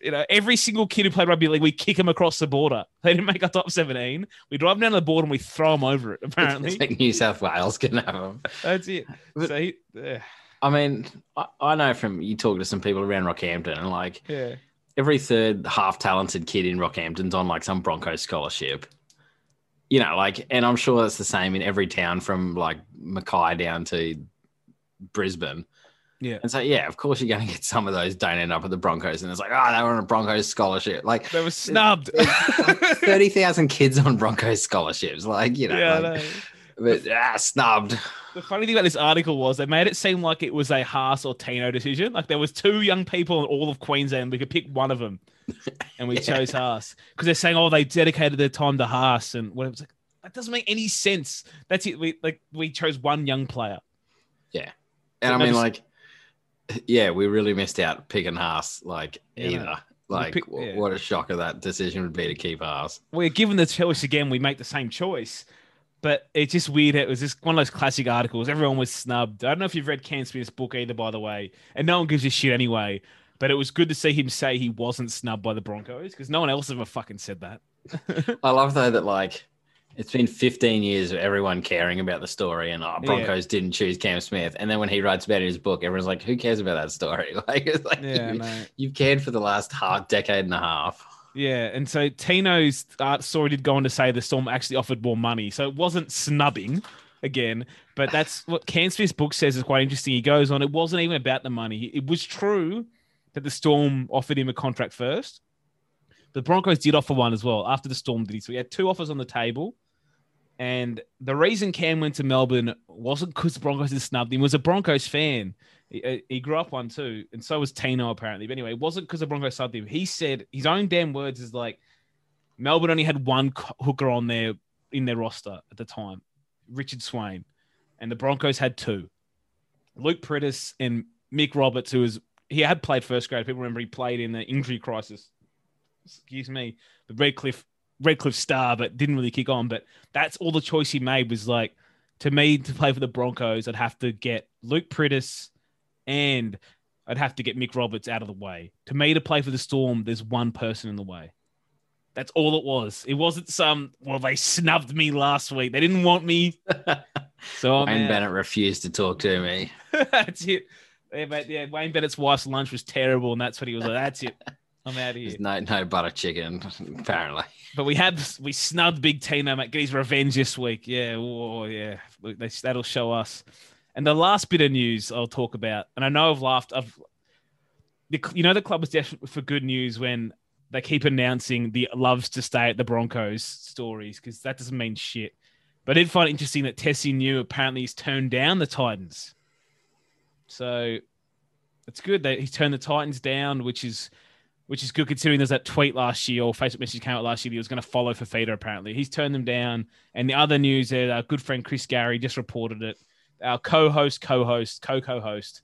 You know, every single kid who played rugby league, we kick him across the border. They didn't make our top 17. We drive them down to the border and we throw them over it, apparently. it's like New South Wales can have them. That's it. But- So, he, uh, I mean, I, I know from you talk to some people around Rockhampton, and like yeah. every third half talented kid in Rockhampton's on like some Broncos scholarship. You know, like, and I'm sure that's the same in every town from like Mackay down to Brisbane. Yeah. And so, yeah, of course, you're going to get some of those don't end up at the Broncos. And it's like, oh, they were on a Broncos scholarship. Like, They were snubbed. 30,000 kids on Broncos scholarships. Like, you know, yeah, like, know. but ah, snubbed. The funny thing about this article was they made it seem like it was a Haas or Tino decision. Like there was two young people in all of Queensland. We could pick one of them, and we Yeah. chose Haas because they're saying, "Oh, they dedicated their time to Haas," and whatever. It's like that doesn't make any sense. That's it. We like we chose one young player. Yeah. And I mean, just- like, yeah, we really missed out picking Haas, like, Yeah, either. Like, pick- yeah. what a shocker that decision would be to keep Haas. We're given the choice again. We make the same choice, but it's just weird. It was just one of those classic articles. Everyone was snubbed. I don't know if you've read Cam Smith's book either, by the way, and no one gives a shit anyway. But it was good to see him say he wasn't snubbed by the Broncos because no one else ever fucking said that. I love, though, that, like, it's been 15 years of everyone caring about the story, and oh, Yeah. Broncos didn't choose Cam Smith. And then when he writes about it in his book, everyone's like, who cares about that story? Like, it's like Yeah, you, you've cared for the last half decade and a half. Yeah, and so Tino's art uh, story did go on to say the Storm actually offered more money, so it wasn't snubbing again. But that's what Cam Smith's book says is quite interesting. He goes on, it wasn't even about the money. It was true that the Storm offered him a contract first. The Broncos did offer one as well after the Storm did. So he had two offers on the table. And the reason Cam went to Melbourne wasn't because the Broncos had snubbed him. Was a Broncos fan. He, uh, he grew up one too, and so was Tino apparently. But anyway, it wasn't because the Broncos snubbed him. He said his own damn words is like Melbourne only had one hooker on there in their roster at the time, Richard Swain, and the Broncos had two, Luke Priddis and Mick Roberts, who was he had played first grade. People remember he played in the injury crisis. Excuse me, the Redcliffe Redcliffe star, but didn't really kick on. But that's all the choice he made was like to me to play for the Broncos, I'd have to get Luke Priddis and I'd have to get Mick Roberts out of the way. To me, to play for the Storm, there's one person in the way. That's all it was. It wasn't some, well, they snubbed me last week. They didn't want me. So I'm Wayne out. Bennett refused to talk to me. that's it. Yeah, but yeah, Wayne Bennett's wife's lunch was terrible, and that's what he was like. That's it. I'm out of here. There's no no butter chicken, apparently. But we had we snubbed Big Tino. Get revenge this week. Yeah, oh yeah. That'll show us. And the last bit of news I'll talk about, and I know I've laughed. I've, the, you know, the club was desperate for good news when they keep announcing the loves to stay at the Broncos stories because that doesn't mean shit. But I did find it interesting that Tesi Niu apparently he's turned down the Titans. So it's good that he's turned the Titans down, which is which is good considering there's that tweet last year or Facebook message came out last year that he was going to follow for Fifita apparently. He's turned them down. And the other news that our good friend Chris Gary just reported it. Our co-host, co-host, co-co-host.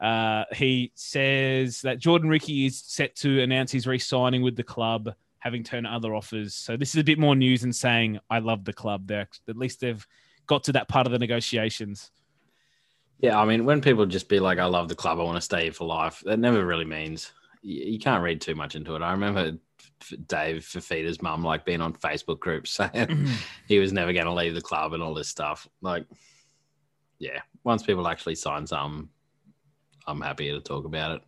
Uh, he says that Jordan Riki is set to announce he's re-signing with the club, having turned other offers. So this is a bit more news than saying I love the club. There, at least they've got to that part of the negotiations. Yeah, I mean, when people just be like, "I love the club, I want to stay here for life," that never really means you, can't read too much into it. I remember Dave Fifita's mum like being on Facebook groups saying he was never going to leave the club and all this stuff. Like, yeah, once people actually sign some, I'm happy to talk about it.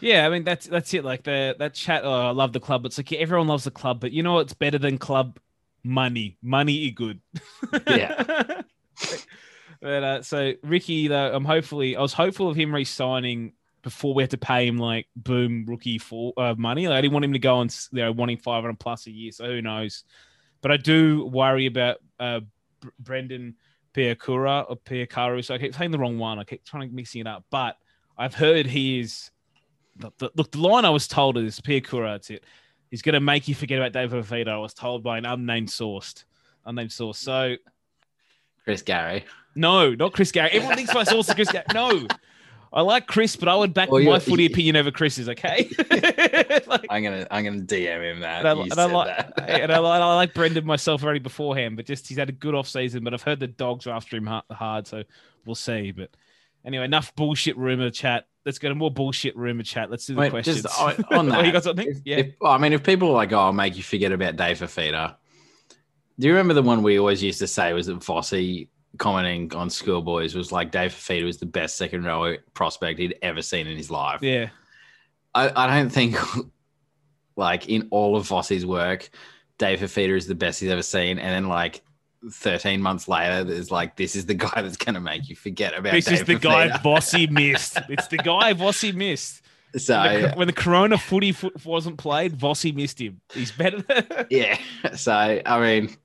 Yeah, I mean that's that's it. Like the that chat. Oh, I love the club. It's like yeah, everyone loves the club, but you know what's better than club money? Money is good. Yeah. but uh, so Riki, though, I'm hopefully I was hopeful of him re-signing before we had to pay him like boom rookie for uh, money. Like, I didn't want him to go on you know wanting 500 plus a year. So who knows? But I do worry about uh, Br- Brendan Piakura or Piakaru. So I keep saying the wrong one. I keep trying to mixing it up. But I've heard he is. The, the, look, the line I was told is Piakura. That's it. He's going to make you forget about David Fifita. I was told by an unnamed source. Unnamed source. So Chris Gary. no, not Chris Gary. Everyone thinks my source is Chris Gary. No. I like Chris, but I would back Well, my footy opinion over Chris's, okay? Like, I'm gonna I'm gonna DM him that. and I, and I like, that. and I, like- I like Brendan myself already beforehand, but just he's had a good off season. But I've heard the dogs are after him hard, so we'll see. But anyway, enough bullshit rumor chat. Let's go to more bullshit rumor chat. Let's do the Wait, questions. just on, on Oh, that. you got something? If, Yeah. if- I mean, if people are like, "Oh, I'll make you forget about Dave Fifita," do you remember the one we always used to say was that Fossey commenting on schoolboys was like Dave Fifita was the best second row prospect he'd ever seen in his life. yeah. I, I don't think, like, in all of Fossey's work, Dave Fifita is the best he's ever seen. And then, like, 13 months later, there's like, this is the guy that's going to make you forget about This Dave is the guy. Bossy missed. It's the guy Bossy missed. So, When the, when the Corona footy foot wasn't played, Bossy missed him. He's better. yeah. So, I mean,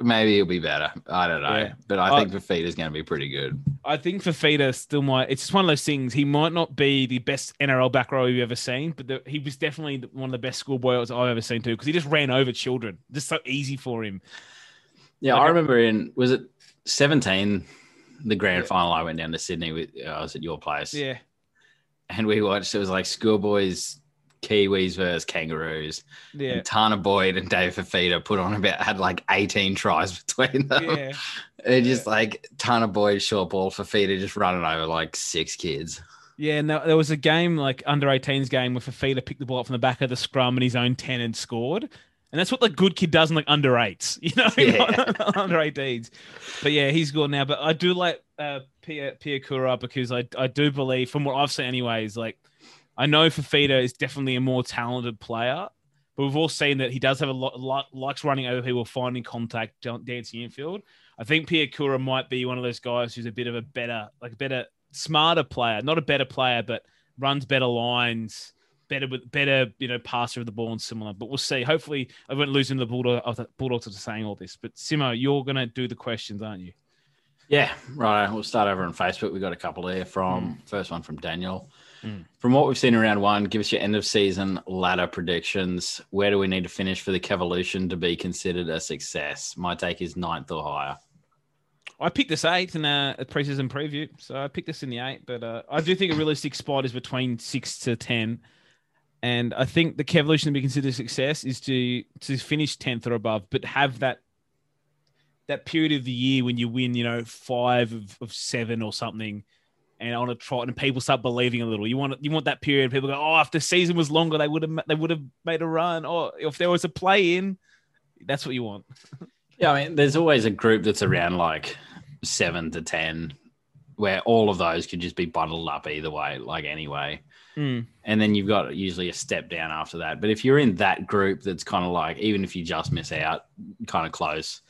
maybe he'll be better. I don't know. Yeah. But I I- think Fifita's going to be pretty good. I think Fifita still might. It's just one of those things. He might not be the best NRL back row you've ever seen, but the, he was definitely one of the best schoolboys I've ever seen too. Because he just ran over children, just so easy for him. Yeah. Like I a- remember in, was it 17, the grand final, I went down to Sydney with, uh, I was at your place. Yeah, And we watched, it was like schoolboys, Kiwis versus Kangaroos. yeah, And Tanah Boyd and Dave Fifita put on about had like 18 tries between them. yeah. And just like Tanah Boyd short ball, Fifita just running over like six kids. Yeah, no, there was a game like under 18s game where Fifita picked the ball up from the back of the scrum and his own 10 and scored. And that's what the good kid does in like under eights, you know, Yeah. not under 18s. But yeah, he's gone now. But I do like uh, Pia, Piakura because I, I do believe, from what I've seen, anyways, like I know Fifita is definitely a more talented player, but we've all seen that he does have a lot, lot likes running over people, finding contact, dan- dancing infield. I think Piakura might be one of those guys who's a bit of a better, like a better, smarter player, not a better player, but runs better lines, better with better, you know, passer of the ball and similar. But we'll see. Hopefully, I won't lose him the bulldog. of the Bulldogs after saying all this. But Simo, you're gonna do the questions, aren't you? Yeah, right. We'll start over on Facebook. We got a couple there from hmm. first one from Daniel. From what we've seen in round one, give us your end of season ladder predictions. Where do we need to finish for the Kevolution to be considered a success? My take is ninth or higher. I picked this eighth in a, a preseason preview, so I picked this in the eight. But uh, I do think a realistic spot is between six to ten, and I think the Kevolution to be considered a success is to to finish tenth or above, but have that that period of the year when you win, you know, five of, of seven or something, and on a trot, and people start believing a little. You want you want that period. People go, oh, if the season was longer, they would have they would have made a run. Or if there was a play in, that's what you want. Yeah, I mean, there's always a group that's around like seven to ten, where all of those could just be bundled up either way, like anyway. Mm. And then you've got usually a step down after that. But if you're in that group, that's kind of like even if you just miss out, kind of close.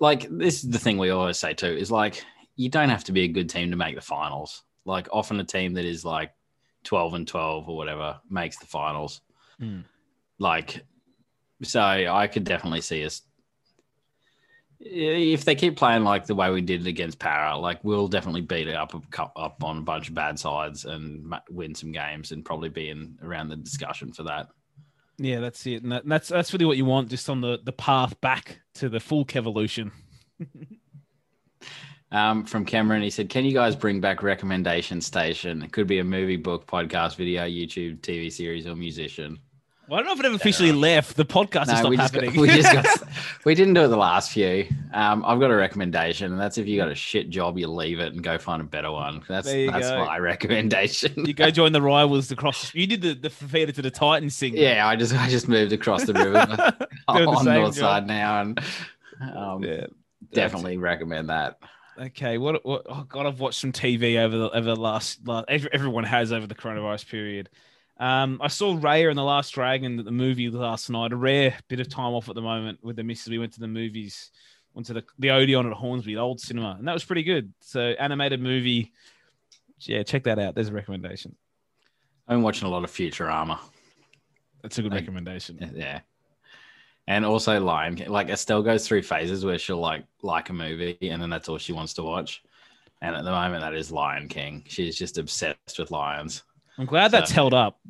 Like this is the thing we always say too is like you don't have to be a good team to make the finals. Like often a team that is like 12 and 12 or whatever makes the finals. Mm. Like, so I could definitely see us. If they keep playing like the way we did it against Parra, like we'll definitely beat it up up on a bunch of bad sides and win some games and probably be in around the discussion for that. Yeah, that's it, and, that, and that's that's really what you want, just on the the path back to the full Kevolution. Um, from Cameron, he said, "Can you guys bring back recommendation station? It could be a movie, book, podcast, video, YouTube, TV series, or musician." Well, I don't know if it ever officially left. The podcast no, is not we happening. Got, we just got, we didn't do it the last few. Um, I've got a recommendation, and that's if you got a shit job, you leave it and go find a better one. That's that's go. my recommendation. you go join the rivals across. You did the the feeder to the Titans thing. Yeah, I just I just moved across the river on the north job. side now, and um, yeah, definitely recommend that. Okay, what what? Oh God, I've watched some TV over the over the last. last everyone has over the coronavirus period. Um, I saw Raya and the Last Dragon, the movie last night. A rare bit of time off at the moment with the missus. We went to the movies, went to the the Odeon at Hornsby, the old cinema, and that was pretty good. So animated movie. Yeah, check that out. There's a recommendation. I've been watching a lot of Futurama. That's a good like, recommendation. Yeah and also Lion King. Like Estelle goes through phases where she'll like like a movie, and then that's all she wants to watch. And at the moment, that is Lion King. She's just obsessed with lions. I'm glad so that's held up.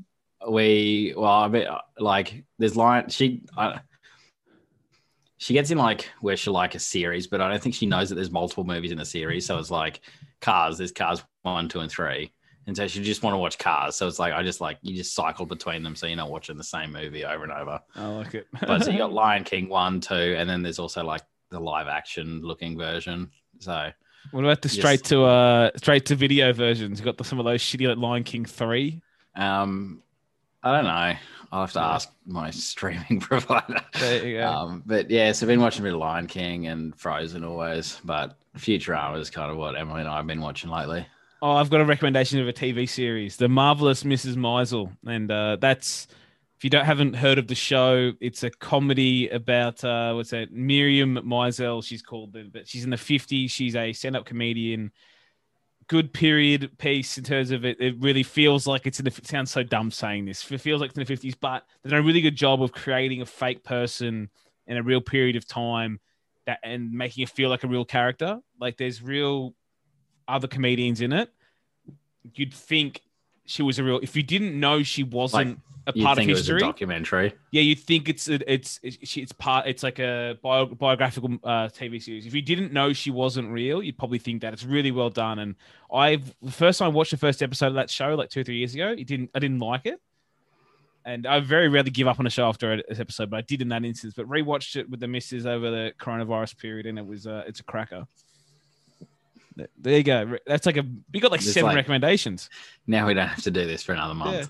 We well, I mean, like there's lion. She I, she gets in like where she like a series, but I don't think she knows that there's multiple movies in the series. So it's like Cars. There's Cars one, two, and three and so she just want to watch cars. So it's like I just like you just cycle between them, so you're not watching the same movie over and over. I like it. but so you got Lion King one, two, and then there's also like the live action looking version. So what about the straight to uh straight to video versions? You got the, some of those shitty like Lion King three. Um, I don't know. I'll have to ask my streaming provider. There you go. Um, but yeah, so I've been watching a bit of Lion King and Frozen always, but Futurama is kind of what Emily and I have been watching lately. Oh, I've got a recommendation of a TV series, The Marvelous Mrs. Maisel, and uh, that's if you don't haven't heard of the show, it's a comedy about uh, what's that? Miriam Maisel, she's called, but she's in the 50s. She's a stand-up comedian. Good period piece in terms of it. It really feels like it's in the. It sounds so dumb saying this. It feels like it's in the 50s, but they've done a really good job of creating a fake person in a real period of time that and making it feel like a real character. Like there's real other comedians in it, you'd think she was a real. If you didn't know she wasn't like, a part of history, documentary. Yeah, you'd think it's a, it's it's it's part. It's like a bio, biographical uh, TV series. If you didn't know she wasn't real, you'd probably think that it's really well done. And I the first time I watched the first episode of that show like two or three years ago, it didn't. I didn't like it. And I very rarely give up on a show after an episode, but I did in that instance. But rewatched it with the misses over the coronavirus period, and it was uh, it's a cracker. There you go. That's like a you got like seven like, recommendations. Now we don't have to do this for another month. Yeah.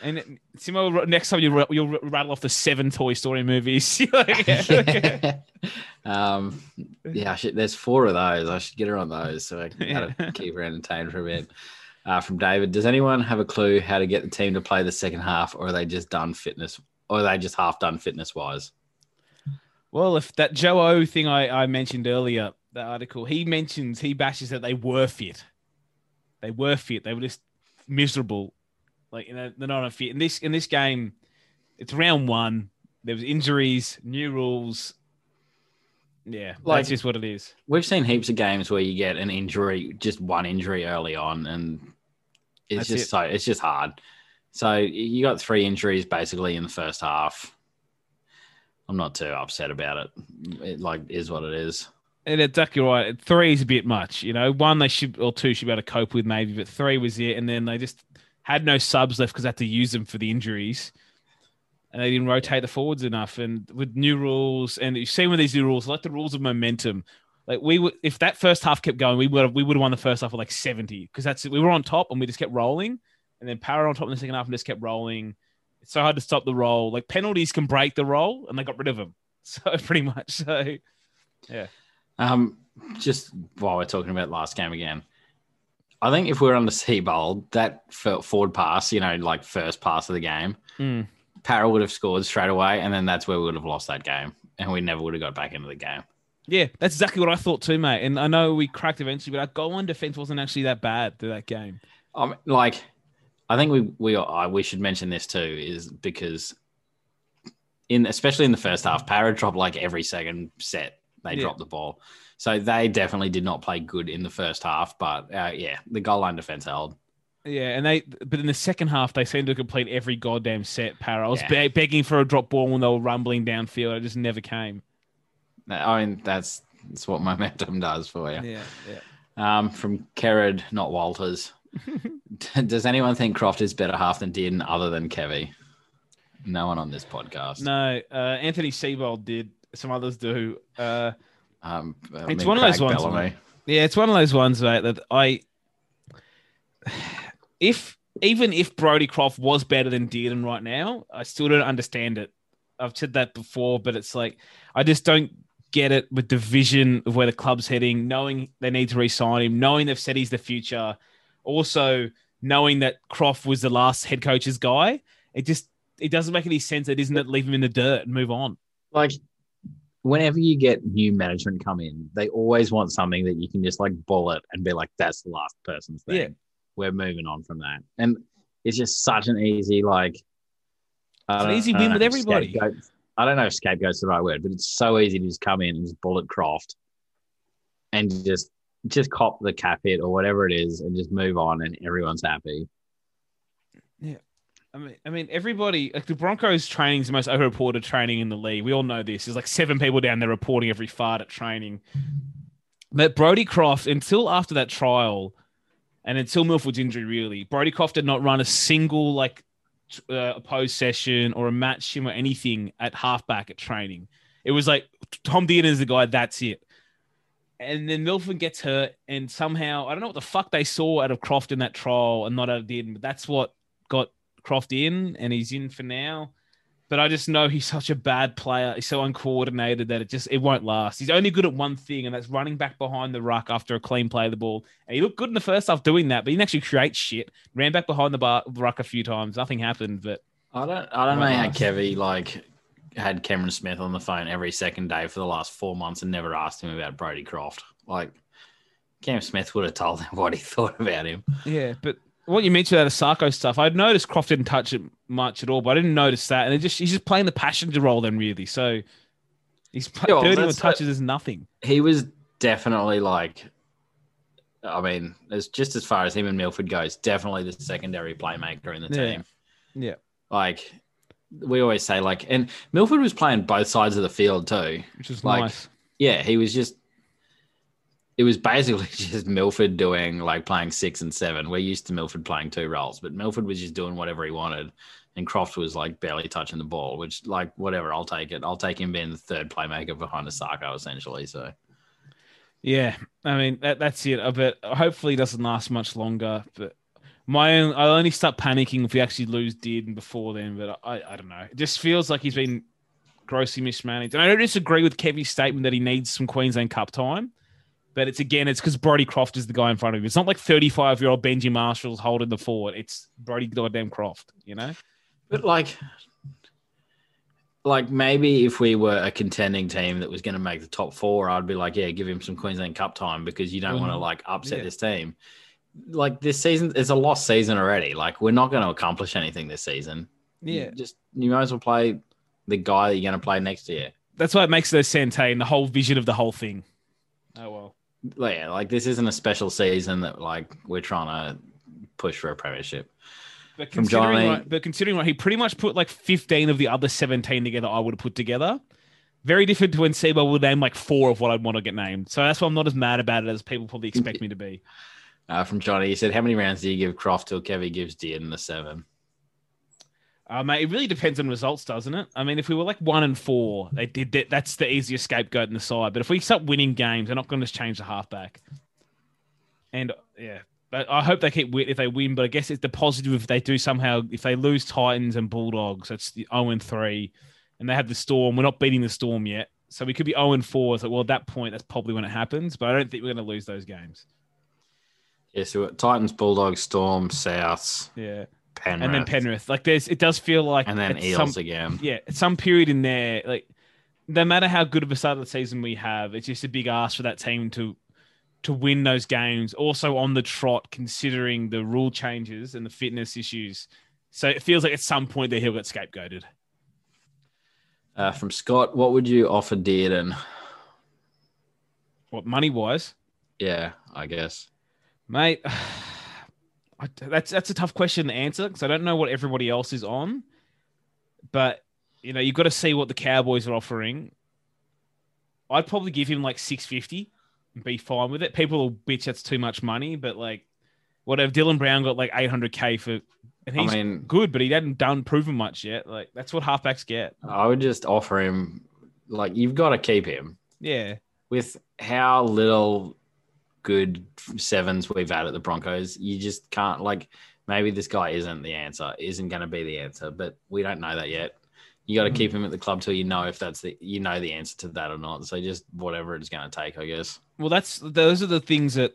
And Simo, next time you you'll rattle off the seven Toy Story movies. um, yeah, should, there's four of those. I should get her on those so I can yeah. keep her entertained for a bit. Uh, from David, does anyone have a clue how to get the team to play the second half, or are they just done fitness, or are they just half done fitness wise? Well, if that Joe O thing I, I mentioned earlier, the article, he mentions he bashes that they were fit. They were fit. They were just miserable. Like you know, they're not a fit. In this in this game, it's round one. There was injuries, new rules. Yeah, like, that's just what it is. We've seen heaps of games where you get an injury, just one injury early on, and it's that's just it. so it's just hard. So you got three injuries basically in the first half. I'm not too upset about it. It like is what it is and exactly right. Three is a bit much, you know. One they should or two should be able to cope with maybe, but three was it, and then they just had no subs left because they had to use them for the injuries. and they didn't rotate the forwards enough. And with new rules, and you see with these new rules, like the rules of momentum. Like we would, if that first half kept going, we would have we would have won the first half with like seventy because that's we were on top and we just kept rolling, and then Parra on top in the second half and just kept rolling. It's so hard to stop the roll. Like penalties can break the roll, and they got rid of them. So pretty much, so yeah. Um, just while we're talking about last game again, I think if we were on the Seibold, that forward pass, you know, like first pass of the game, Mm. Would have scored straight away, and then that's where we would have lost that game, and we never would have got back into the game. Yeah, that's exactly what I thought too, mate. And I know we cracked eventually, but our goal line defense wasn't actually that bad through that game. Um, like, I think we we uh, we should mention this too, is because in especially in the first half, Parra dropped like every second set they Yeah. dropped the ball, so they definitely did not play good in the first half. But uh, yeah, the goal line defense held. Yeah, and they, but in the second half, they seemed to complete every goddamn set. Parra, I was Yeah. be- begging for a drop ball when they were rumbling downfield. It just never came. I mean, that's that's what momentum does for you. Yeah, yeah. Um, from Kerrod, not Walters. Does anyone think Croft is better half than Dearden other than Kevy? No one on this podcast. No, uh, Anthony Seibold did. Some others do. Uh, Um, I It's mean, one of those ones, Bellamy. mate. Yeah, it's one of those ones, mate, that I if even if Brodie Croft was better than Dearden right now, I still don't understand it. I've said that before, but it's like I just don't get it with the vision of where the club's heading, knowing they need to re-sign him, knowing they've said he's the future, also knowing that Croft was the last head coach's guy. It just it doesn't make any sense. It isn't it leave him in the dirt and move on. Like, whenever you get new management come in, they always want something that you can just like bullet and be like, "That's the last person's thing." Yeah. We're moving on from that, and it's just such an easy like. It's an easy win with everybody. scapegoat- I don't know if scapegoat's the right word, but it's so easy to just come in and just bullet Croft, and just just cop the cap hit or whatever it is, and just move on, and everyone's happy. I mean, I mean, everybody like the Broncos training is the most overreported training in the league. We all know this. There's like seven people down there reporting every fart at training. But Brodie Croft, until after that trial, and until Milford's injury, really, Brodie Croft did not run a single like uh, opposed session or a match him or anything at halfback at training. It was like Tom Dearden is the guy. That's it. And then Milford gets hurt, and somehow I don't know what the fuck they saw out of Croft in that trial and not out of Dearden, but that's what Croft in, and he's in for now. But I just know he's such a bad player. He's so uncoordinated that it just it won't last. He's only good at one thing, and that's running back behind the ruck after a clean play of the ball. And he looked good in the first half doing that, but he didn't actually create shit. Ran back behind the bar, ruck a few times. Nothing happened, but I don't I don't know how. Kevy like had Cameron Smith on the phone every second day for the last four months and never asked him about Brodie Croft. Like Cam Smith would have told him what he thought about him. Yeah, but what you mentioned about the Sarko stuff, I'd noticed Croft didn't touch it much at all, but I didn't notice that. And it just he's just playing the passenger role then, really. So he's Yeah, well, 31 that's uh, touches is nothing. He was definitely like I mean, as just as far as him and Milford goes, definitely the secondary playmaker in the Yeah. team. Yeah. Like we always say, like, and Milford was playing both sides of the field too. Which is Like, nice. yeah, he was just. It was basically just Milford doing like playing six and seven. We're used to Milford playing two roles, but Milford was just doing whatever he wanted, and Croft was like barely touching the ball. Which, like, whatever, I'll take it. I'll take him being the third playmaker behind Isaako, essentially. So, Yeah, I mean that, that's it. But hopefully, it doesn't last much longer. But my own, I'll only start panicking if we actually lose Dearden before then. But I, I don't know. It just feels like he's been grossly mismanaged. And I don't disagree with Kevy's statement that he needs some Queensland Cup time. But it's again, it's because Brodie Croft is the guy in front of him. It's not like 35 year old Benji Marshall's holding the forward. It's Brodie goddamn Croft, you know? but like, like maybe if we were a contending team that was going to make the top four, I'd be like, yeah, give him some Queensland Cup time because you don't want to mm-hmm. like upset Yeah. this team. Like this season, it's a lost season already. Like we're not going to accomplish anything this season. Yeah. just you might as well play the guy that you're going to play next year. That's why it makes no sense, hey, and the whole vision of the whole thing. Oh, well. Like, yeah, like this isn't a special season that like we're trying to push for a premiership. But considering, Johnny- right, but considering right, he pretty much put like 15 of the other 17 together I would have put together. Very different to when Sebo would name like four of what I'd want to get named. So that's why I'm not as mad about it as people probably expect me to be. Uh, from Johnny, he said, "How many rounds do you give Croft till Kevy gives Dearden the seven? Uh, mate, it really depends on results, doesn't it? I mean, if we were like one and four, they did that. That's the easiest scapegoat in the side. But if we start winning games, they're not going to change the halfback. And yeah, but I hope they keep win if they win. But I guess it's the positive if they do somehow if they lose Titans and Bulldogs, that's the zero and three, and they have the Storm. We're not beating the Storm yet, so we could be zero and four. So well, at that point, that's probably when it happens. But I don't think we're going to lose those games. Yeah, so Titans, Bulldogs, Storm, Souths, Yeah, Penrith, and then Penrith. Like there's, it does feel like and then at Eels some- again. yeah, at some period in there, like no matter how good of a start of the season we have, it's just a big ask for that team to to win those games. Also on the trot, considering the rule changes and the fitness issues. So it feels like at some point that he'll get scapegoated. Uh, from Scott, what would you offer Dearden? What money wise, Yeah, I guess. mate? I, that's that's a tough question to answer because I don't know what everybody else is on. But you know, you've got to see what the Cowboys are offering. I'd probably give him like six fifty and be fine with it. People will bitch that's too much money, but like, whatever. Dylan Brown got like eight hundred k for, and I he's mean- good, but he hadn't done proven much yet. Like that's what halfbacks get. I would just offer him, like, you've got to keep him Yeah, with how little good sevens we've had at the Broncos. You just can't, like, maybe this guy isn't the answer, isn't going to be the answer, but we don't know that yet. You got to keep him at the club till you know if that's the you know the answer to that or not. So just whatever it's going to take, I guess. Well, that's those are the things that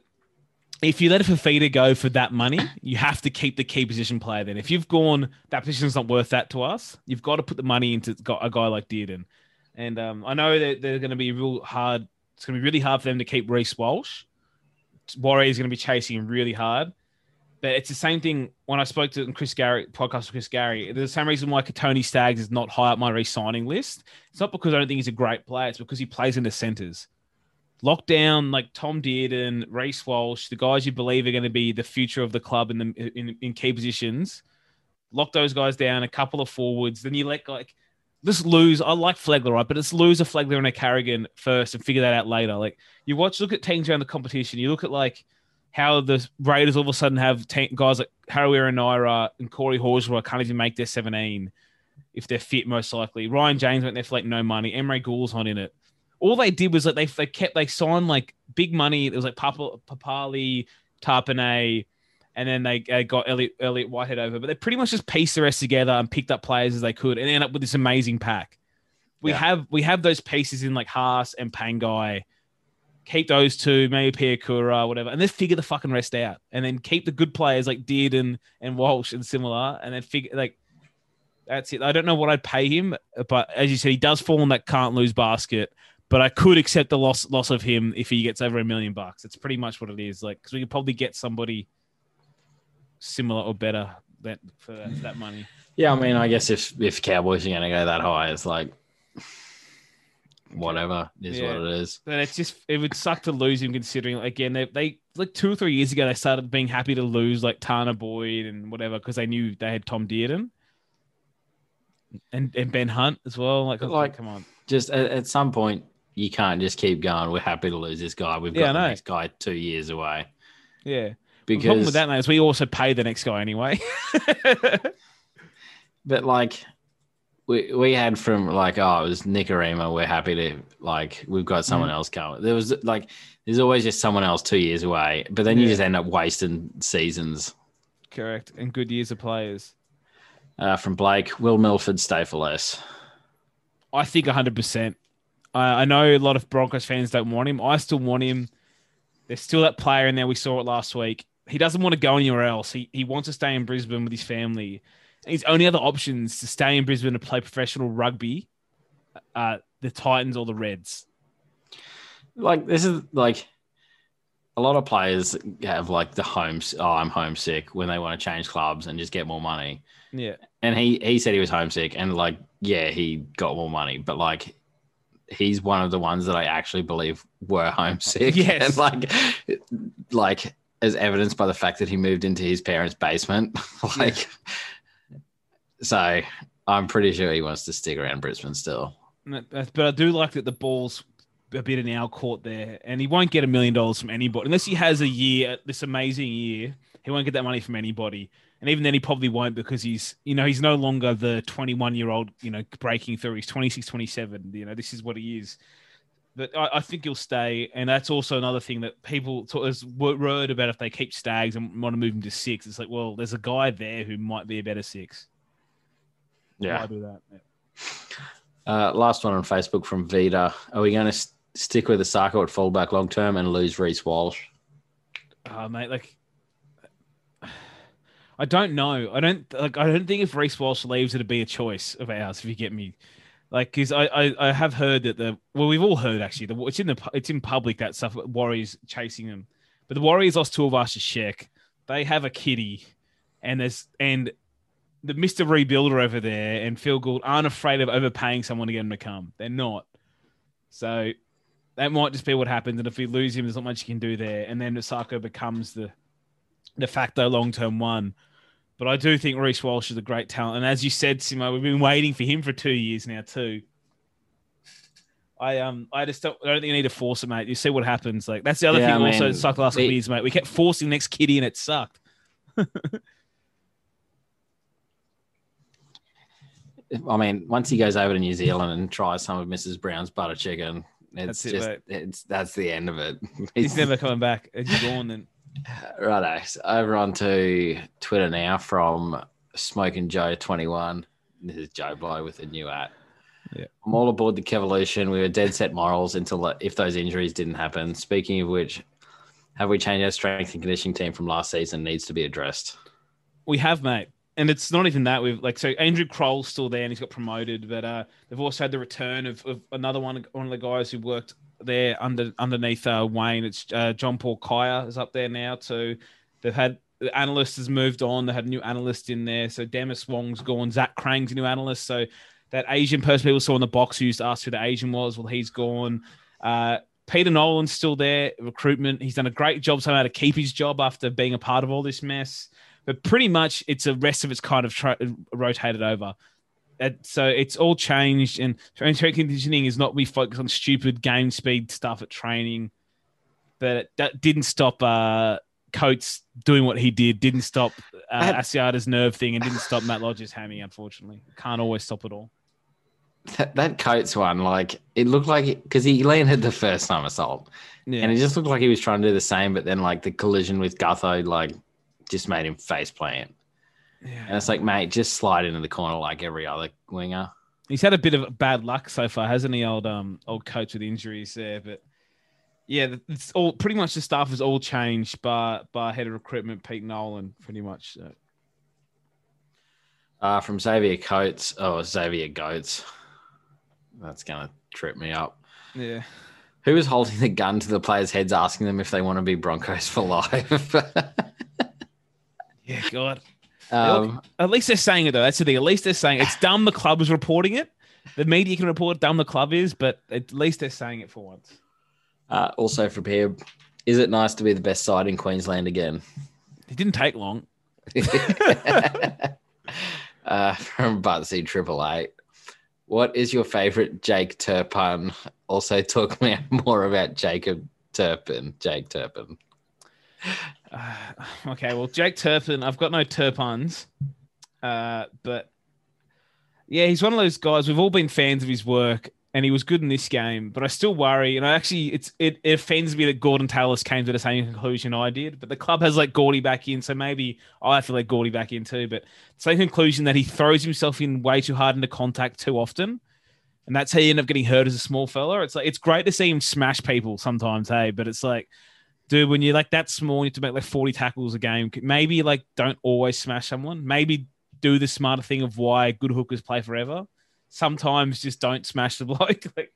if you let a Fifita go for that money, you have to keep the key position player. Then, if you've gone that position's not worth that to us, you've got to put the money into a guy like Dearden. And um, I know that they're going to be real hard. It's going to be really hard for them to keep Reece Walsh. Warriors going to be chasing really hard. But it's the same thing when I spoke to Chris Gary podcast with Chris Gary. There's the same reason why Tony Staggs is not high up my re-signing list. It's not because I don't think he's a great player. It's because he plays in the centers. Lockdown, like Tom Dearden, Reece Walsh, the guys you believe are going to be the future of the club in the in, in key positions. Lock those guys down, a couple of forwards. Then you let like just lose. I like Flegler, right? But it's lose a Flegler and a Carrigan first and figure that out later. Like you watch, look at teams around the competition. You look at like how the Raiders all of a sudden have te- guys like Harry Naira and Corey Horsburgh can't even make their 17 if they're fit, most likely. Ryan James went there for like no money. Emre Guler's not in it. All they did was like they, they kept they signed like big money. It was like Papa, Papalii, Tapine, and then they uh, got Elliott, Elliott Whitehead over. But they pretty much just pieced the rest together and picked up players as they could and end up with this amazing pack. We Yeah. have we have those pieces in like Haas and Pangai. Keep those two, maybe Piakura, whatever, and then figure the fucking rest out. And then keep the good players like Dearden and Walsh and similar, and then figure like that's it. I don't know what I'd pay him, but as you said, he does fall in that can't lose basket. But I could accept the loss loss of him if he gets over a million bucks. It's pretty much what it is. Like because we could probably get somebody similar or better that for that, for that money. Yeah, I mean, I guess if if Cowboys are going to go that high, it's like whatever is Yeah. what it is. But it's just it would suck to lose him considering again they they like two or three years ago they started being happy to lose like Tanah Boyd and whatever because they knew they had Tom Dearden and and Ben Hunt as well. Like, Like- come on, Just at, at some point, you can't just keep going. We're happy to lose this guy. We've got I the next guy two years away. yeah. The problem Because, with that is we also pay the next guy anyway. but like, we we had from like, oh, it was Nikorima. We're happy to like, we've got someone Mm. else coming. There was like, there's always just someone else two years away. But then you just end up wasting seasons. Correct, and good years of players. Uh, from Blake, will Milford stay for less? I think 100%. I I know a lot of Broncos fans don't want him. I still want him. There's still that player in there. We saw it last week. He doesn't want to go anywhere else. He, he wants to stay in Brisbane with his family. His only other options to stay in Brisbane to play professional rugby, uh, the Titans or the Reds. like this is like a lot of players have like the homes oh i'm homesick when they want to change clubs and just get more money Yeah, and he he said he was homesick and like yeah he got more money but like he's one of the ones that i actually believe were homesick Yes. and like like as evidenced by the fact that he moved into his parents basement like so i'm pretty sure he wants to stick around brisbane still And that- that's- but I do like that the balls a bit in our court there, and he won't get a million dollars from anybody unless he has a year, this amazing year. He won't get that money from anybody, and even then, he probably won't because he's, you know, he's no longer the 21 year old, you know, breaking through. He's 26, 27. You know, this is what he is. But I, I think he'll stay, and that's also another thing that people talk, is word about if they keep Staggs and want to move him to six. It's like, well, there's a guy there who might be a better six. Yeah. Might do that. Yeah. Uh, last one on Facebook from Vita. Are we going to st- stick with the Sako at fullback long term and lose Reece Walsh? Oh, mate, like I don't know. I don't like. I don't think if Reece Walsh leaves, it'd be a choice of ours. If you get me, like, because I, I I have heard that the well, we've all heard actually. The, it's in the it's in public that stuff. Warriors chasing them, but the Warriors lost Tuivasa-Sheck. They have a kitty, and there's and the Mister Rebuilder over there and Phil Gould aren't afraid of overpaying someone to get him to come. They're not. So that might just be what happens. And if we lose him, there's not much you can do there. And then Sako becomes the de facto long term one. But I do think Reece Walsh is a great talent. And as you said, Simo, we've been waiting for him for two years now, too. I um I just don't, I don't think you need to force it, mate. You see what happens. Like that's the other Yeah, thing I also mean, sucked the last couple of years, mate. We kept forcing the next kitty and it sucked. I mean, once he goes over to New Zealand and tries some of Mrs. Brown's butter chicken, it's That's it, just mate. it's that's the end of it. He's never coming back. He's gone then. Righto. So over onto Twitter now from Smoking Joe twenty one. This is Joe Blow with a new at. Yeah. I'm all aboard the Kevolution. We were dead set morals until if those injuries didn't happen. Speaking of which, have we changed our strength and conditioning team from last season? Needs to be addressed. We have, mate. And it's not even that. We've like so Andrew Kroll's still there and he's got promoted, but uh, they've also had the return of, of another one, one of the guys who worked there under underneath uh, Wayne. It's uh, John Paul Kaya is up there now too. They've had the analyst has moved on. They had a new analyst in there. So Demis Wong's gone. Zach Krang's a new analyst. So that Asian person people saw in the box who used to ask who the Asian was, well, he's gone. Uh, Peter Nolan's still there, recruitment. He's done a great job somehow to keep his job after being a part of all this mess. But pretty much, it's the rest of it's kind of tra- rotated over. Uh, so it's all changed, and strength conditioning is not we focus on stupid game speed stuff at training. But that didn't stop uh, Coates doing what he did. Didn't stop uh, had- Asiata's nerve thing, and didn't stop Matt Lodge's hammy. Unfortunately, can't always stop it all. That, that Coates one, like it looked like because he landed the first time assault, Yeah, and it just looked like he was trying to do the same, but then like the collision with Gutho, like just made him face plant. Yeah. And it's like, mate, just slide into the corner like every other winger. He's had a bit of bad luck so far, hasn't he? Old um, old coach with injuries there, but yeah, it's all pretty much the staff has all changed. By by head of recruitment Pete Nolan, pretty much. So. Uh, from Xavier Coates, oh Xavier Goats, that's gonna trip me up. Yeah, Who was holding the gun to the players' heads, asking them if they want to be Broncos for life? yeah, God. Um, At least they're saying it though. That's the thing. At least they're saying it's dumb. The club is reporting it. The media can report dumb the club is, but at least they're saying it for once. uh, also from here, is it nice to be the best side in Queensland again? It didn't take long. uh, from Butsy Triple Eight. What is your favorite Jake Turpin? Also, talk me more about Jacob Turpin. Jake Turpin. Uh, okay, well, Jake Turpin, I've got no Turpins, uh, but yeah, he's one of those guys. We've all been fans of his work, and he was good in this game. But I still worry, and I actually, it's it, it offends me that Gordon Tallis came to the same conclusion I did. But the club has let Gordy back in, so maybe I have to let Gordy back in too. But same conclusion that he throws himself in way too hard into contact too often. And that's how you end up getting hurt as a small fella. It's like it's great to see him smash people sometimes, hey, but it's like dude, when you're like that small, you have to make like 40 tackles a game. Maybe like don't always smash someone. Maybe do the smarter thing of why good hookers play forever. Sometimes just don't smash the bloke. like,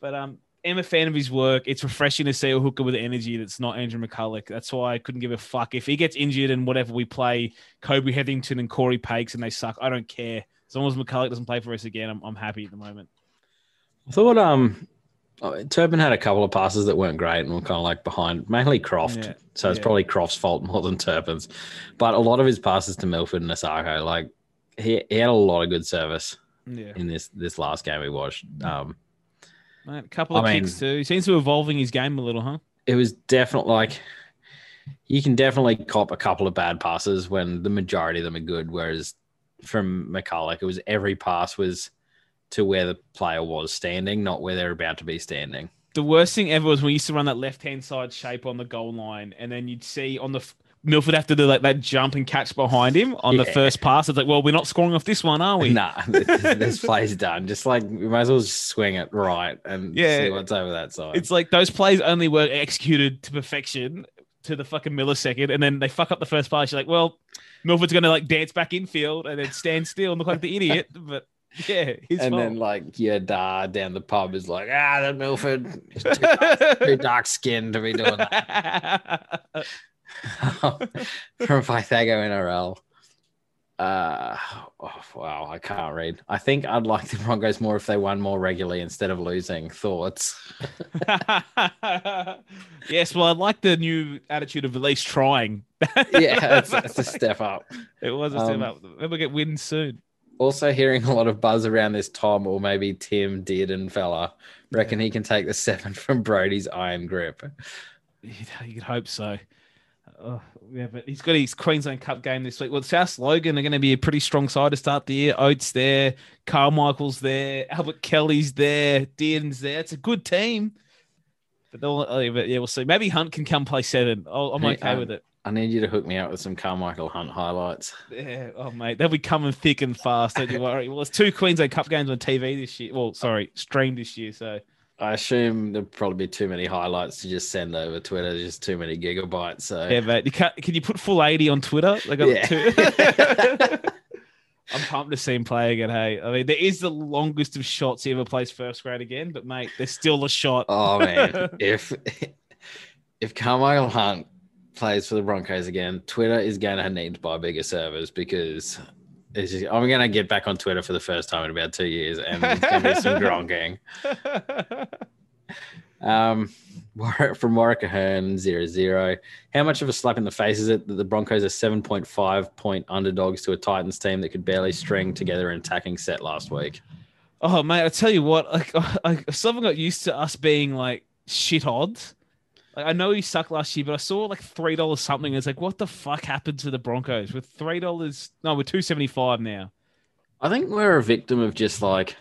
but um, I'm a fan of his work. It's refreshing to see a hooker with energy that's not Andrew McCullough. That's why I couldn't give a fuck if he gets injured and whatever we play Kobe Hetherington and Cory Paix and they suck. I don't care. As long as McCullough doesn't play for us again, I'm, I'm happy at the moment. I thought um, oh, Turpin had a couple of passes that weren't great and were kind of like behind, mainly Croft. Yeah, So it's yeah. probably Croft's fault more than Turpin's. But a lot of his passes to Milford and Isaako, like he, he had a lot of good service Yeah. in this this last game we watched. Um, Mate, a couple of I mean- kicks too. He seems to be evolving his game a little, huh? It was definitely like you can definitely cop a couple of bad passes when the majority of them are good. Whereas from McCullough, it was every pass was to where the player was standing, not where they're about to be standing. The worst thing ever was when we used to run that left hand side shape on the goal line, and then you'd see on the f- Milford have to do like that jump and catch behind him on the first pass. It's like, well, we're not scoring off this one, are we? Nah, this, play's done. Just like we might as well just swing it right and Yeah. see what's over that side. It's like those plays only were executed to perfection to the fucking millisecond, and then they fuck up the first pass. You're like, well, Milford's gonna like dance back infield and then stand still and look like the idiot. But yeah, and fault. then like your dad down the pub is like, ah, that Milford is too dark, too dark skinned to be doing that. From Pythago NRL. Uh, oh, wow, I can't read. I think I'd like the Broncos more if they won more regularly instead of losing. Thoughts? yes, well, I like the new attitude of at least trying. yeah, that's, that's a step up. It was a step Um, up. Maybe we'll get wins soon. Also, hearing a lot of buzz around this Tom or maybe Tim Dearden fella. Reckon he can take the seven from Brodie's iron grip. You'd, you'd hope so. Oh, yeah, but he's got his Queensland Cup game this week. Well, South Logan are going to be a pretty strong side to start the year. Oates there, Karmichael's there, Albert Kelly's there, Dearden's there. It's a good team. But, they'll, oh, yeah, but yeah, we'll see. Maybe Hunt can come play seven. I'm okay um, with it. I need you to hook me up with some Karmichael Hunt highlights. Yeah, oh mate, they'll be coming thick and fast. Don't you worry. Well, it's two Queensland Cup games on TV this year. Well, sorry, streamed this year. So I assume there'll probably be too many highlights to just send over Twitter. There's just too many gigabytes. So yeah, mate. You can, can you put full eighty on Twitter? They got Yeah. two. I'm pumped to see him play again. Hey, I mean, there is the longest of shots he ever plays first grade again, but mate, there's still a shot. Oh man, if if Karmichael Hunt plays for the Broncos again, Twitter is going to need to buy bigger servers because it's just, I'm going to get back on Twitter for the first time in about two years, and it's going to be some gronking. Um, from Warwick Ahern, zero zero. How much of a slap in the face is it that the Broncos are 7.5 point underdogs to a Titans team that could barely string together an attacking set last week? oh mate, I tell you what, like I, I haven't got used to us being like shit odds. Like I know he sucked last year, but I saw like three dollars something. It's like, what the fuck happened to the Broncos with three dollars? No, we're two seventy five now. I think we're a victim of just like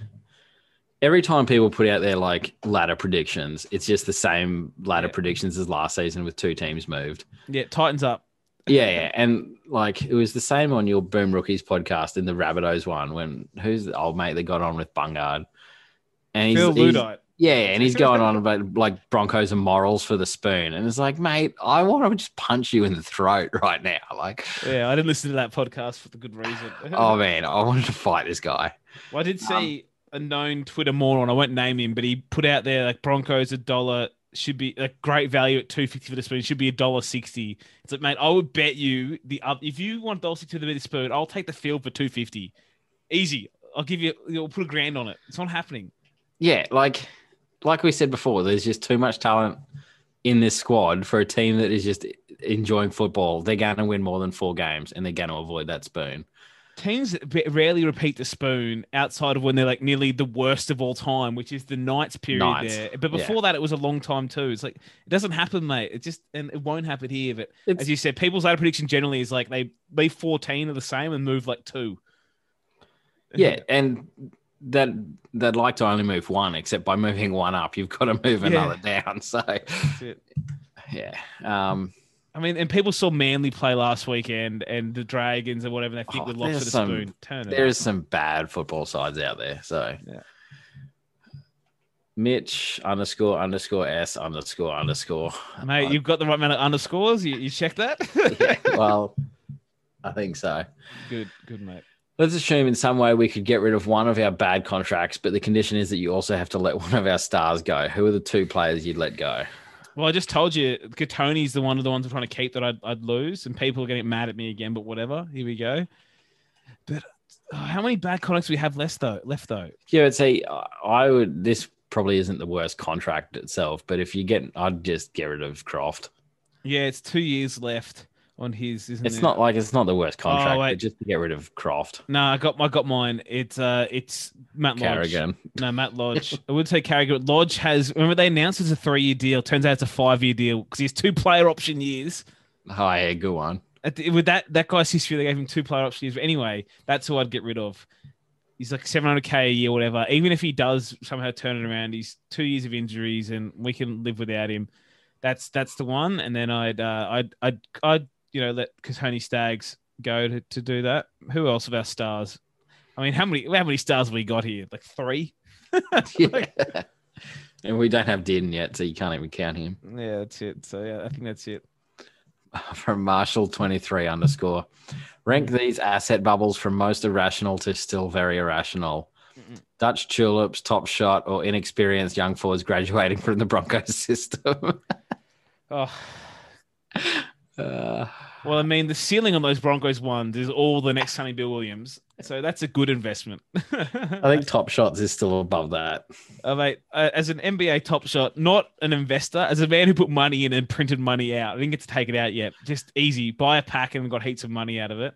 every time people put out their like ladder predictions, it's just the same ladder Yeah. predictions as last season with two teams moved. Yeah, Titans up. Yeah, yeah. And like it was the same on your Boom Rookies podcast in the Rabbitohs one when who's the old mate that got on with Bungard? And he's, Phil Ludite. Yeah, and he's going on about like Broncos and morals for the spoon. And it's like, mate, I want to just punch you in the throat right now. Like, Yeah, I didn't listen to that podcast for the good reason. oh man, I wanted to fight this guy. Well, I did um, see a known Twitter moron. I won't name him, but he put out there like Broncos a dollar should be like great value at two fifty for the spoon. Should be a dollar sixty. It's like, mate, I would bet you the up if you want dollar sixty for the spoon, I'll take the field for two fifty. Easy. I'll give you. You'll put a grand on it. It's not happening. Yeah, like like we said before, there's just too much talent in this squad for a team that is just enjoying football. They're going to win more than four games, and they're going to avoid that spoon. Teams rarely repeat the spoon outside of when they're like nearly the worst of all time, which is the Knights period Knights, there. But before that, it was a long time too. It's like it doesn't happen, mate. It just and it won't happen here. But It's- as you said, people's ladder prediction generally is like they leave fourteen of the same and move like two. Yeah, and that they'd like to only move one, except by moving one up, you've got to move Yeah. another down. So yeah, um, I mean, and people saw Manly play last weekend and the Dragons and whatever. And they think Oh, we're lost there's the some- spoon. Turn there is some bad football sides out there. So Yeah. Mitch underscore underscore S underscore underscore. mate. You've got the right amount of underscores. You, you check that. yeah, well, I think so. good, good, mate. Let's assume in some way we could get rid of one of our bad contracts, but the condition is that you also have to let one of our stars go. Who are the two players you'd let go? Well, I just told you, Kotoni's the one of the ones I'm trying to keep that I'd, I'd lose, and people are getting mad at me again. But whatever, here we go. But oh, how many bad contracts we have left though? Left though. Yeah, I'd say I- I would. This probably isn't the worst contract itself, but if you get, I'd just get rid of Croft. Yeah, it's two years left. On his, isn't It's it? not like it's not the worst contract, Oh, but just to get rid of Croft. No, I got I got mine. It's uh, it's Matt Lodge. Carrigan. No, Matt Lodge. I would say Carrigan. Lodge has. Remember they announced it's a three year deal. Turns out it's a five year deal because he has two player option years. Oh, yeah, good one. The- with that that guy's history, they gave him two player option years. But anyway, that's who I'd get rid of. He's like 700k a year, whatever. Even if he does somehow turn it around, he's two years of injuries, and we can live without him. That's that's the one. And then I'd uh, I'd I'd I'd you know let Tony Staggs go to, to do that. Who else of our stars? I mean, how many how many stars have we got here? Like three. Yeah. and we don't have Din yet, so you can't even count him. Yeah, that's it. So yeah, I think that's it. From Marshall twenty three underscore. Rank these asset bubbles from most irrational to still very irrational. Dutch tulips, top shot, or inexperienced young forwards graduating from the Broncos system. Oh Uh, well, I mean, the ceiling on those Broncos ones is all the next Sonny Bill Williams, so that's a good investment. I think top shots is still above that. Uh, mate, uh, as an NBA top shot, not an investor, as a man who put money in and printed money out, I didn't get to take it out yet. Just easy, buy a pack and got heaps of money out of it.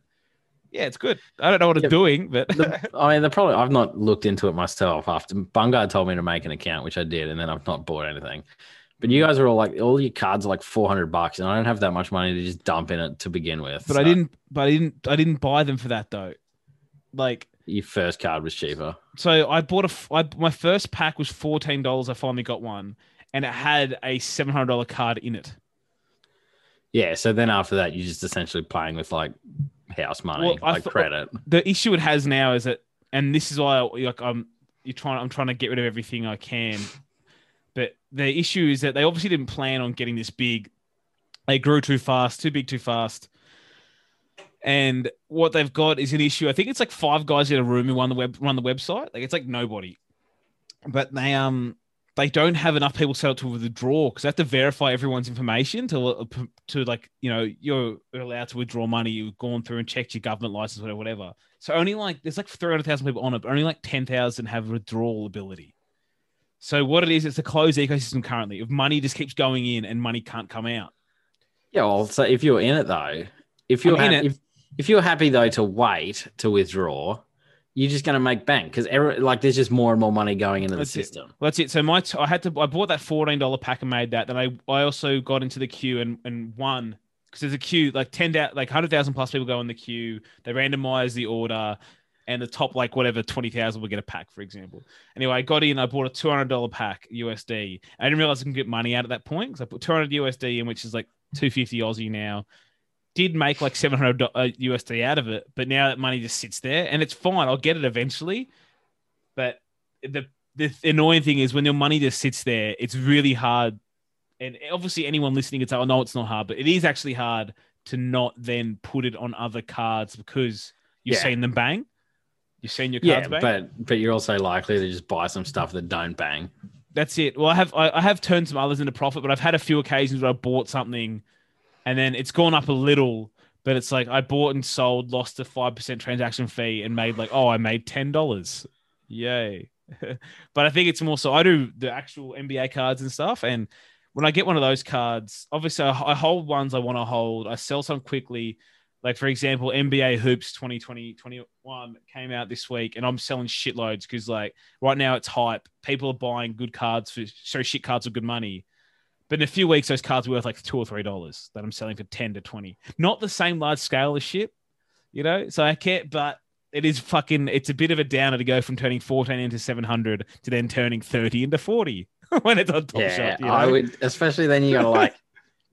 Yeah, it's good. I don't know what it's Yep. doing, but The, I mean, the problem I've not looked into it myself. After Bungard told me to make an account, which I did, and then I've not bought anything. But you guys are all like, all your cards are like four hundred bucks, and I don't have that much money to just dump in it to begin with. but I didn't, but I didn't, I didn't buy them for that though. Like, Your first card was cheaper. so I bought a, I, my first pack was fourteen dollars. I finally got one, and it had a seven hundred dollar card in it. Yeah. So then after that, you're just essentially playing with like house money, Well, like thought- credit. the issue it has now is that, and this is why like I'm you're trying I'm trying to get rid of everything I can. But the issue is that they obviously didn't plan on getting this big. They grew too fast, too big, too fast. And what they've got is an issue. I think it's like five guys in a room who run the web run the website. Like it's like nobody. But they um they don't have enough people set up to withdraw because they have to verify everyone's information to to like you know you're allowed to withdraw money. You've gone through and checked your government license, whatever, whatever. So only like there's like three hundred thousand people on it, but only like ten thousand have withdrawal ability. So what it is, it's a closed ecosystem currently. If money just keeps going in and money can't come out. Yeah. Well, so if you're in it though, if you're I'm in hap- it. if if you're happy though to wait to withdraw, you're just going to make bank because every like there's just more and more money going into the That's it. system. Well, that's it. So my t- I had to I bought that fourteen dollar pack and made that. Then I I also got into the queue and and won because there's a queue like ten like hundred thousand plus people go in the queue. They randomize the order, and the top like whatever twenty thousand will get a pack, for example. Anyway, I got in. I bought a two hundred dollar pack USD. I didn't realize I can get money out at that point because I put two hundred USD in, which is like two fifty Aussie now. Did make like seven hundred uh, USD out of it, but now that money just sits there, and it's fine. I'll get it eventually, but the the annoying thing is when your money just sits there, it's really hard. And obviously, anyone listening can say, "Oh no, it's not hard," but it is actually hard to not then put it on other cards because you've Yeah. seen them bang. You've seen your Yeah, cards bang. but but you're also likely to just buy some stuff that don't bang. That's it. Well, I have I, I have turned some others into profit, but I've had a few occasions where I bought something, and then it's gone up a little. But it's like I bought and sold, lost a five percent transaction fee, and made like, oh, I made ten dollars. Yay! but I think it's more so I do the actual NBA cards and stuff, and when I get one of those cards, obviously I, I hold ones I want to hold. I sell some quickly. Like for example, NBA Hoops 2020 21 came out this week, and I'm selling shitloads because like right now it's hype. People are buying good cards for so shit cards are good money. But in a few weeks, those cards are worth like two or three dollars that I'm selling for ten to twenty. Not the same large scale as shit, you know. So I can't, but it is fucking. It's a bit of a downer to go from turning fourteen into seven hundred to then turning thirty into forty when it's on top yeah, shot. You know? I would, especially then you got to like.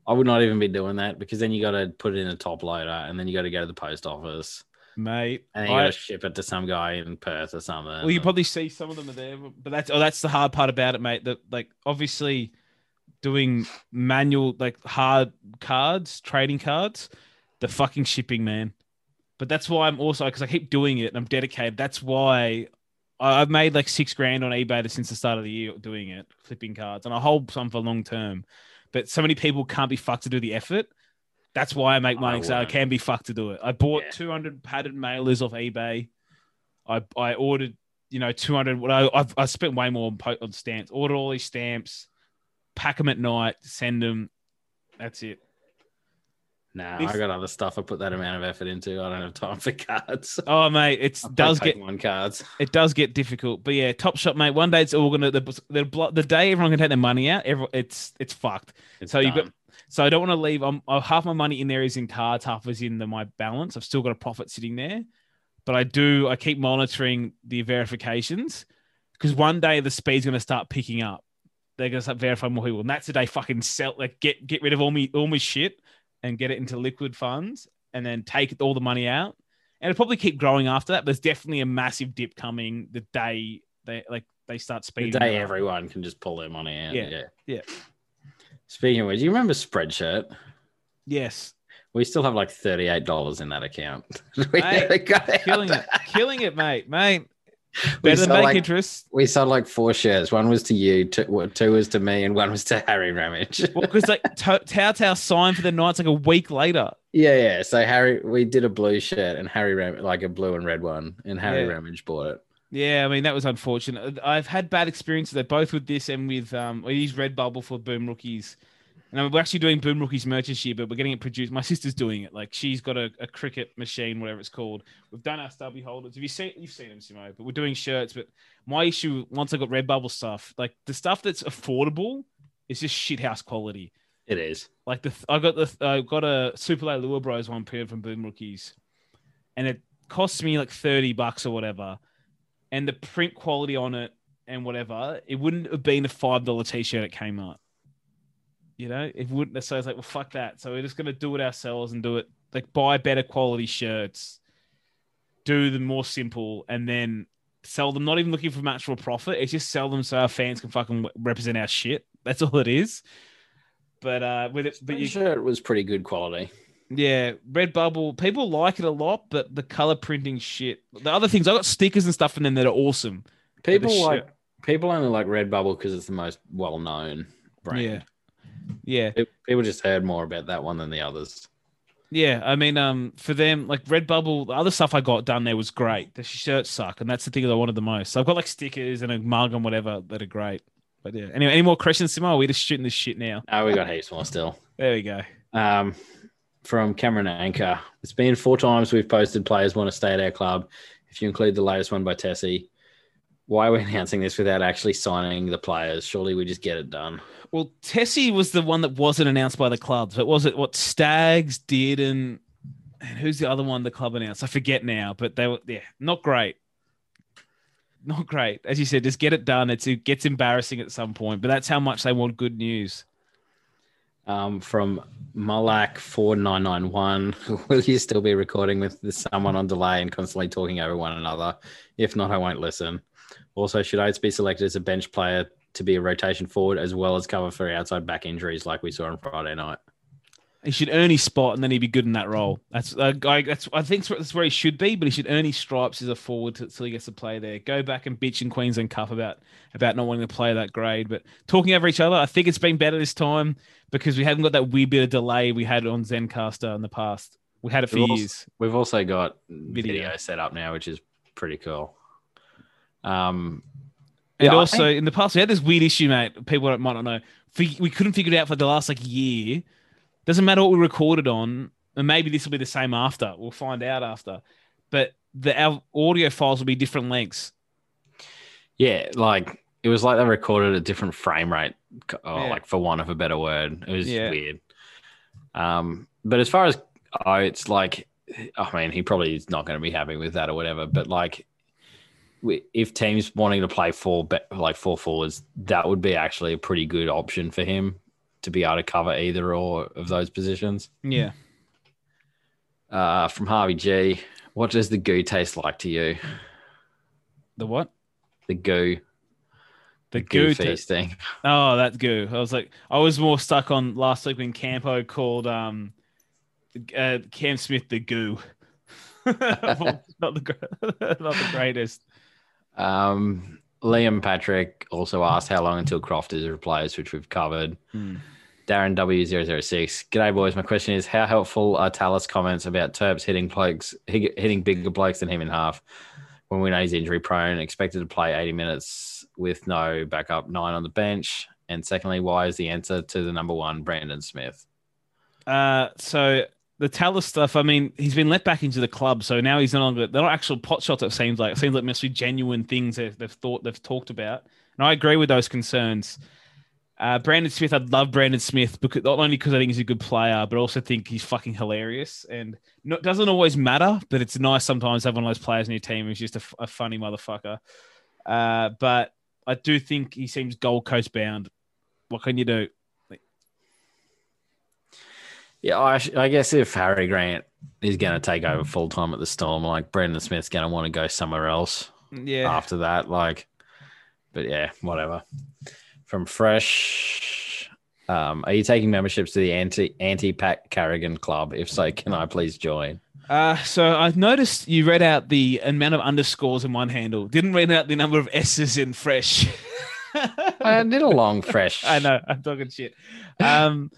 I would not even be doing that because then you got to put it in a top loader and then you got to go to the post office mate. and you got to ship it to some guy in Perth or something. Well, you probably see some of them are there, but that's oh, that's the hard part about it, mate. That like obviously doing manual like hard cards, trading cards, the fucking shipping, man. But that's why I'm also because I keep doing it and I'm dedicated. That's why I've made like six grand on eBay since the start of the year doing it, flipping cards, and I hold some for long term. But so many people can't be fucked to do the effort. That's why I make money. I So I wouldn't. can be fucked to do it. I bought Yeah. 200 padded mailers off eBay. I I ordered you know 200. What I I've, I spent way more on, on stamps. Ordered all these stamps, pack them at night, send them. That's it. Nah, I got other stuff I put that amount of effort into. I don't have time for cards. Oh mate, it does get Pokemon cards. it does get difficult. But yeah, Top Shot, mate. One day it's all gonna the the, the day everyone can take their money out. Every, it's it's fucked. It's so you've got so I don't want to leave. I'm uh, half my money in there is in cards, half is in the, my balance. I've still got a profit sitting there, but I do. I keep monitoring the verifications because one day the speed's gonna start picking up. They're gonna start verifying more people, and that's the day fucking sell like get get rid of all me all my shit and get it into liquid funds, and then take all the money out. And it'll probably keep growing after that. But there's definitely a massive dip coming the day they like they start speeding. the day everyone can just pull their money out. Yeah, Yeah. yeah. Speaking of which, you remember Spreadshirt? Yes, We still have like $38 in that account. we Mate, got out. killing it, killing it, mate, mate. We Better than sold like- interest. We sold like four shares. One was to you, two, two was to me, and one was to Harry Ramage. Well, because like Tao Tao Tao signed for the Knights like a week later. yeah, yeah. So Harry, we did a blue shirt, and Harry Ram, like a blue and red one, and Harry Yeah. Ramage bought it. Yeah, I mean that was unfortunate. I've had bad experiences though, both with this and with um. I use Redbubble for Boom Rookies, and we're actually doing Boom Rookies merch this year, but we're getting it produced. My sister's doing it. Like she's got a, a Cricut machine, whatever it's called. We've done our stubby holders. Have you seen? You've seen them, Simo. But we're doing shirts. But my issue once I got Redbubble stuff, like the stuff that's affordable, is just shithouse quality. It is. Like the I got the I got a Super Late Lure Bros one period from Boom Rookies, and it cost me like thirty bucks or whatever, and the print quality on it and whatever, it wouldn't have been a five dollar t shirt at Kmart. You know, it wouldn't. So I like, well, fuck that. So we're just gonna do it ourselves and do it like buy better quality shirts, do them more simple, and then sell them. Not even looking for much for a profit. It's just sell them so our fans can fucking represent our shit. That's all it is. But uh, with it, but you shirt was pretty good quality. yeah, Redbubble, people like it a lot, but the color printing shit. The other things, I got stickers and stuff in them that are awesome. People like people only like Redbubble because it's the most well known brand. Yeah. Yeah. Pe- People just heard more about that one than the others. Yeah. I mean, um, for them, like Redbubble, the other stuff I got done there was great. The shirts suck, and that's the thing that I wanted the most. So I've got like stickers and a mug and whatever that are great. But yeah. Anyway, any more questions, Simo? We're just shooting this shit now? Oh, we got heaps more still. There we go. Um, from Cameron Anchor. It's been four times we've posted players want to stay at our club. If you include the latest one by Tesi, why are we announcing this without actually signing the players? Surely we just get it done. Well, Tesi was the one that wasn't announced by the clubs. But was it what Staggs did and and who's the other one the club announced? I forget now, but they were yeah, not great. Not great. As you said, just get it done. It's it gets embarrassing at some point, but that's how much they want good news. Um, from Malak four nine nine one. Will you still be recording with someone on delay and constantly talking over one another? If not, I won't listen. Also, should Oates be selected as a bench player to be a rotation forward as well as cover for outside back injuries like we saw on Friday night? He should earn his spot, and then he'd be good in that role. That's uh, I, that's I think that's where he should be, but he should earn his stripes as a forward until he gets to play there. Go back and bitch in Queensland Cup about about not wanting to play that grade, but talking over each other. I think it's been better this time because we haven't got that weird bit of delay we had on Zencastr in the past. We had it for We've also- years. We've also got Video. video, set up now, which is pretty cool. Um, And Yeah, also in the past, we had this weird issue, mate. People might not know. We couldn't figure it out for the last like year. Doesn't matter what we recorded on, and maybe this will be the same after. We'll find out after. But the our audio files will be different lengths. yeah, like it was like they recorded a different frame rate, oh, Yeah. like for want of a better word. It was Yeah. weird. Um, but as far as oh, it's like, I mean, he probably is not going to be happy with that or whatever. But like, if teams wanting to play four like four forwards, that would be actually a pretty good option for him to be able to cover either or of those positions. Yeah. Uh, from Harvey G, what does the goo taste like to you? The what? The goo, The, goo goo. ta- feasting. oh, that goo. I was like, I was more stuck on last week when Campo called um, uh, Cam Smith the goo. not the not the greatest. Um, Liam Patrick also asked how long until Croft is replaced, which we've covered. Hmm. Darren W006. G'day, boys. My question is how helpful are Tallis' comments about Terps hitting blokes, hitting bigger blokes than him in half when we know he's injury prone, expected to play 80 minutes with no backup nine on the bench? And secondly, why is the answer to the number one Brandon Smith? Uh, so the Taylor stuff. I mean, he's been let back into the club, so now he's no longer. They're not actual pot shots. It seems like it seems like mostly genuine things that they've thought they've talked about, and I agree with those concerns. Uh, Brandon Smith, I love Brandon Smith because not only because I think he's a good player, but also think he's fucking hilarious. And doesn't always matter, but it's nice sometimes to have one of those players in your team who's just a, a funny motherfucker. Uh, but I do think he seems Gold Coast bound. What can you do? Yeah, I, I guess if Harry Grant is going to take over full time at the Storm, like Brandon Smith's going to want to go somewhere else. Yeah. After that, like, but yeah, whatever. From Fresh, um, are you taking memberships to the anti anti Pat Carrigan Club? If so, can I please join? Uh, so I noticed you read out the amount of underscores in one handle. Didn't read out the number of S's in fresh. I did a long fresh. I know. I'm talking shit. Um,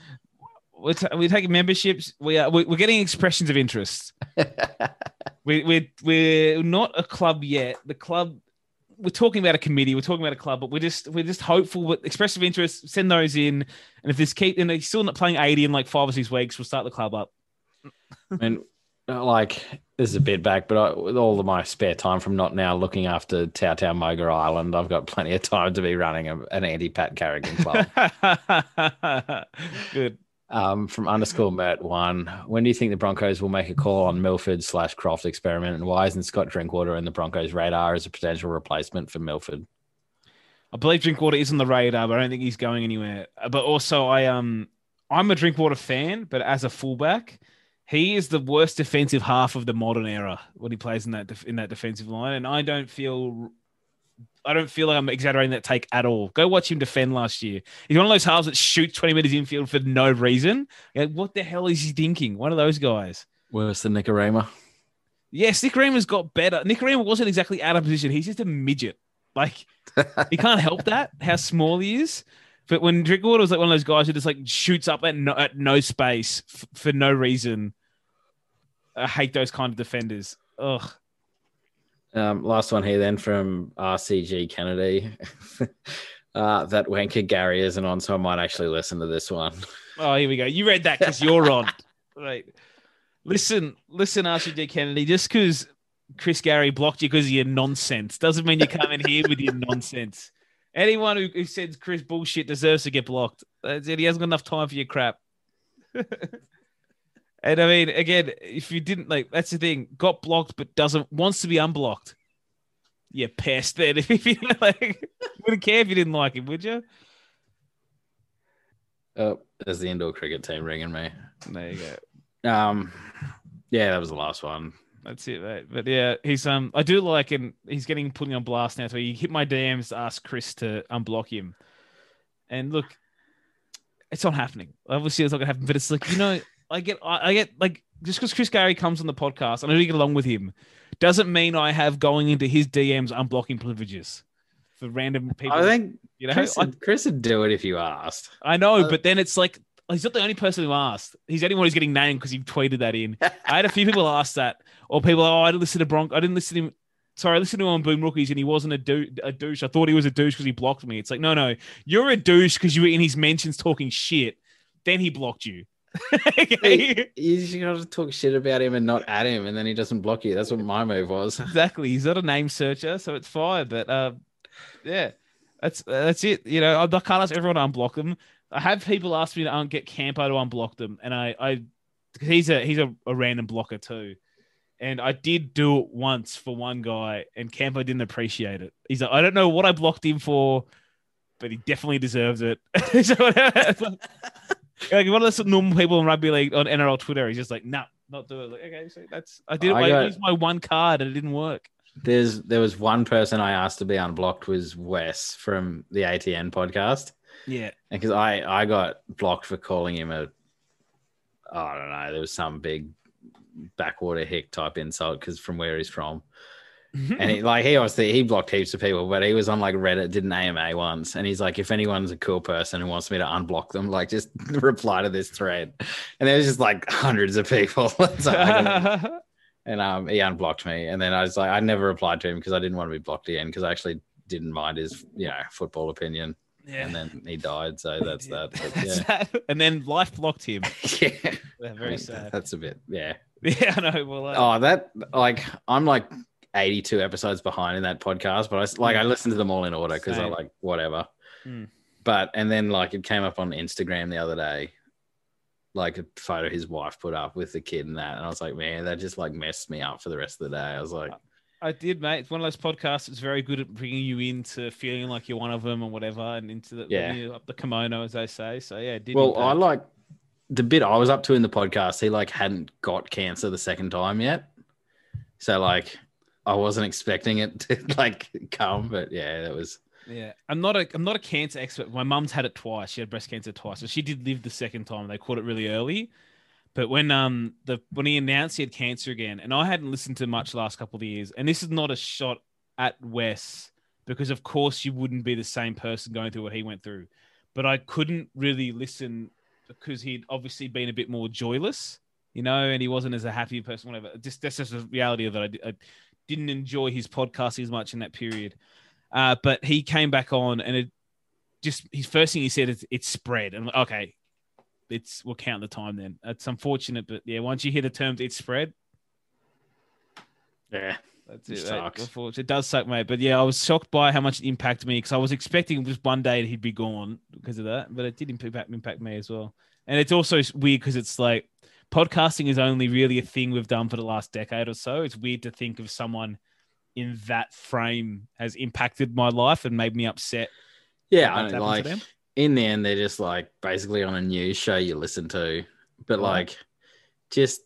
we're, t- we're taking memberships. We are we're getting expressions of interest. we we we're not a club yet. The club we're talking about a committee. We're talking about a club, but we're just we're just hopeful. With expressive interest, send those in, and if this keep and they're still not playing eighty in like five or six weeks, we'll start the club up. and uh, like this is a bit back, but I, with all of my spare time from not now looking after Tau Tau Moga Island, I've got plenty of time to be running a, an anti Pat Carrigan club. Good. Um, from underscore Mert one, when do you think the Broncos will make a call on Milford slash Croft experiment, and why isn't Scott Drinkwater in the Broncos' radar as a potential replacement for Milford? I believe Drinkwater is on the radar, but I don't think he's going anywhere. But also, I um, I'm a Drinkwater fan, but as a fullback, he is the worst defensive half of the modern era when he plays in that in that defensive line, and I don't feel I don't feel like I'm exaggerating that take at all. Go watch him defend last year. He's one of those halves that shoots 20 meters infield for no reason. Like, what the hell is he thinking? One of those guys. Worse than Nikorima. Yes, Nikorima's got better. Nikorima wasn't exactly out of position. He's just a midget. Like, he can't help that, how small he is. But when Drinkwater was like one of those guys who just like shoots up at no, at no space f- for no reason, I hate those kind of defenders. Ugh. Um, last one here then from RCG Kennedy. uh, that wanker Gary isn't on, so I might actually listen to this one. Oh, here we go. You read that because you're on. Right. Listen, listen, RCG Kennedy, just because Chris Gary blocked you because of your nonsense doesn't mean you come in here with your nonsense. Anyone who, who says Chris bullshit deserves to get blocked. That's it. He hasn't got enough time for your crap. and I mean, again, if you didn't like, that's the thing. Got blocked, but doesn't wants to be unblocked. You pest. Then if you like, wouldn't care if you didn't like him, would you? Oh, there's the indoor cricket team ringing me. There you go. Um, yeah, that was the last one. That's it, mate. But yeah, he's um I do like him. He's getting put on blast now. So he hit my DMs to ask Chris to unblock him. And look, it's not happening. Obviously, it's not gonna happen. But it's like you know, I get I, get like just because Chris Gary comes on the podcast, and I do get along with him, doesn't mean I have going into his DMs unblocking privileges for random people. I think you know, Chris, I, would, Chris would do it if you asked. I know, Uh, but then it's like he's not the only person who asked. He's the only one who's getting named because he tweeted that in. I had a few people ask that, or people, oh, I didn't listen to Bronk. I didn't listen to him. Sorry, I listened to him on Boom Rookies and he wasn't a, dou- a douche. I thought he was a douche because he blocked me. It's like, no, no, you're a douche because you were in his mentions talking shit. Then he blocked you. Okay? You just got to talk shit about him and not at him, and then he doesn't block you. That's what my move was. exactly. He's not a name searcher, so it's fine. But uh, yeah, that's that's it. You know, I can't ask everyone to unblock them. I have people ask me to un- get Campo to unblock them, and I, I, because he's a he's a, a random blocker too, and I did do it once for one guy, and Campo didn't appreciate it. He's like, I don't know what I blocked him for, but he definitely deserves it. so, like one of the normal people in rugby league on NRL Twitter, he's just like, nah, not do it. Like, okay, so that's I did. I I, got- used my one card and it didn't work. There's there was one person I asked to be unblocked was Wes from the ATN podcast, Yeah. because I I got blocked for calling him a I don't know. There was some big backwater hick type insult because from where he's from. And he, like he obviously he blocked heaps of people, but he was on like Reddit, did an AMA once, and he's like, if anyone's a cool person who wants me to unblock them, like just reply to this thread. And there was just like hundreds of people. So and um, he unblocked me, and then I was like, I never replied to him because I didn't want to be blocked again because I actually didn't mind his you know football opinion. yeah. And then he died, so that's that. But That's yeah, that. And then life blocked him. yeah. Yeah, I very mean, sad. That's a bit, yeah. Yeah, I know. Well, uh, Oh, that like I'm like 82 episodes behind in that podcast, but I like I listened to them all in order because I like whatever. Hmm. But and then like it came up on Instagram the other day, like a photo his wife put up with the kid and that, and I was like, man, that just like messed me up for the rest of the day. I was like, I did, mate. It's one of those podcasts that's very good at bringing you into feeling like you're one of them or whatever, and into the Yeah. up the kimono, as they say. So yeah, it did. well, I like the bit I was up to in the podcast. He like hadn't got cancer the second time yet, so like I wasn't expecting it to like come, but yeah, that was Yeah, I'm not a I'm not a cancer expert. My mum's had it twice. She had breast cancer twice, so she did live the second time. They caught it really early, but when um the when he announced he had cancer again, and I hadn't listened to much last couple of years, and this is not a shot at Wes because of course you wouldn't be the same person going through what he went through, but I couldn't really listen because he'd obviously been a bit more joyless, you know, and he wasn't as a happy person. Whatever. Just that's just a reality of it. I, I didn't enjoy his podcast as much in that period. Uh, but he came back on and it just his first thing he said is it's spread. And okay, it's we'll count the time then. It's unfortunate, but yeah, once you hear the term it's spread, yeah. that's It sucks. It does suck, mate. But yeah, I was shocked by how much it impacted me because I was expecting just one day he'd be gone because of that, but it did impact impact me as well. And it's also weird because it's like podcasting is only really a thing we've done for the last decade or so. It's weird to think of someone in that frame has impacted my life and made me upset. Yeah, I to like them? in the end, they're just like basically on a news show you listen to, but like just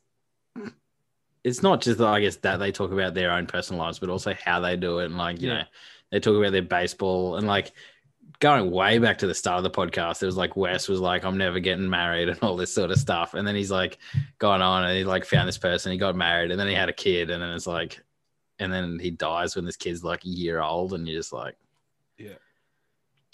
it's not just I guess that they talk about their own personal lives, but also how they do it, and like you Yeah. know they talk about their baseball and like going way back to the start of the podcast. It was like Wes was like, "I'm never getting married" and all this sort of stuff, and then he's like gone on and he like found this person, he got married, and then he had a kid, and then it's like, and then he dies when this kid's like a year old, and you're just like. Yeah.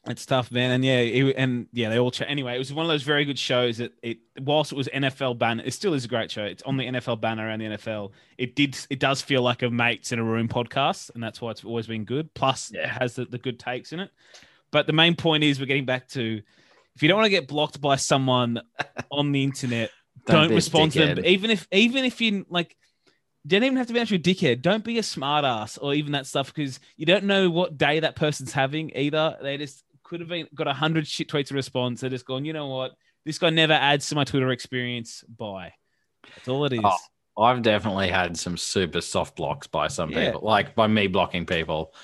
It's tough, man. And yeah, it, and yeah, they all. Ch- anyway, it was one of those very good shows that it, whilst it was NFL banner, it still is a great show. It's on the NFL banner around the NFL. It did, it does feel like a mates in a room podcast, and that's why it's always been good. Plus, it has the, the good takes in it. But the main point is, we're getting back to if you don't want to get blocked by someone on the internet, don't, a respond to them. even if, even if you like, don't even have to be actually a dickhead. Don't be a smartass or even that stuff because you don't know what day that person's having either. They just could have been got a hundred shit tweets to They're just gone, you know what? This guy never adds to my Twitter experience. Bye. That's all it is. Oh, I've definitely had some super soft blocks by some Yeah. people, like by me blocking people.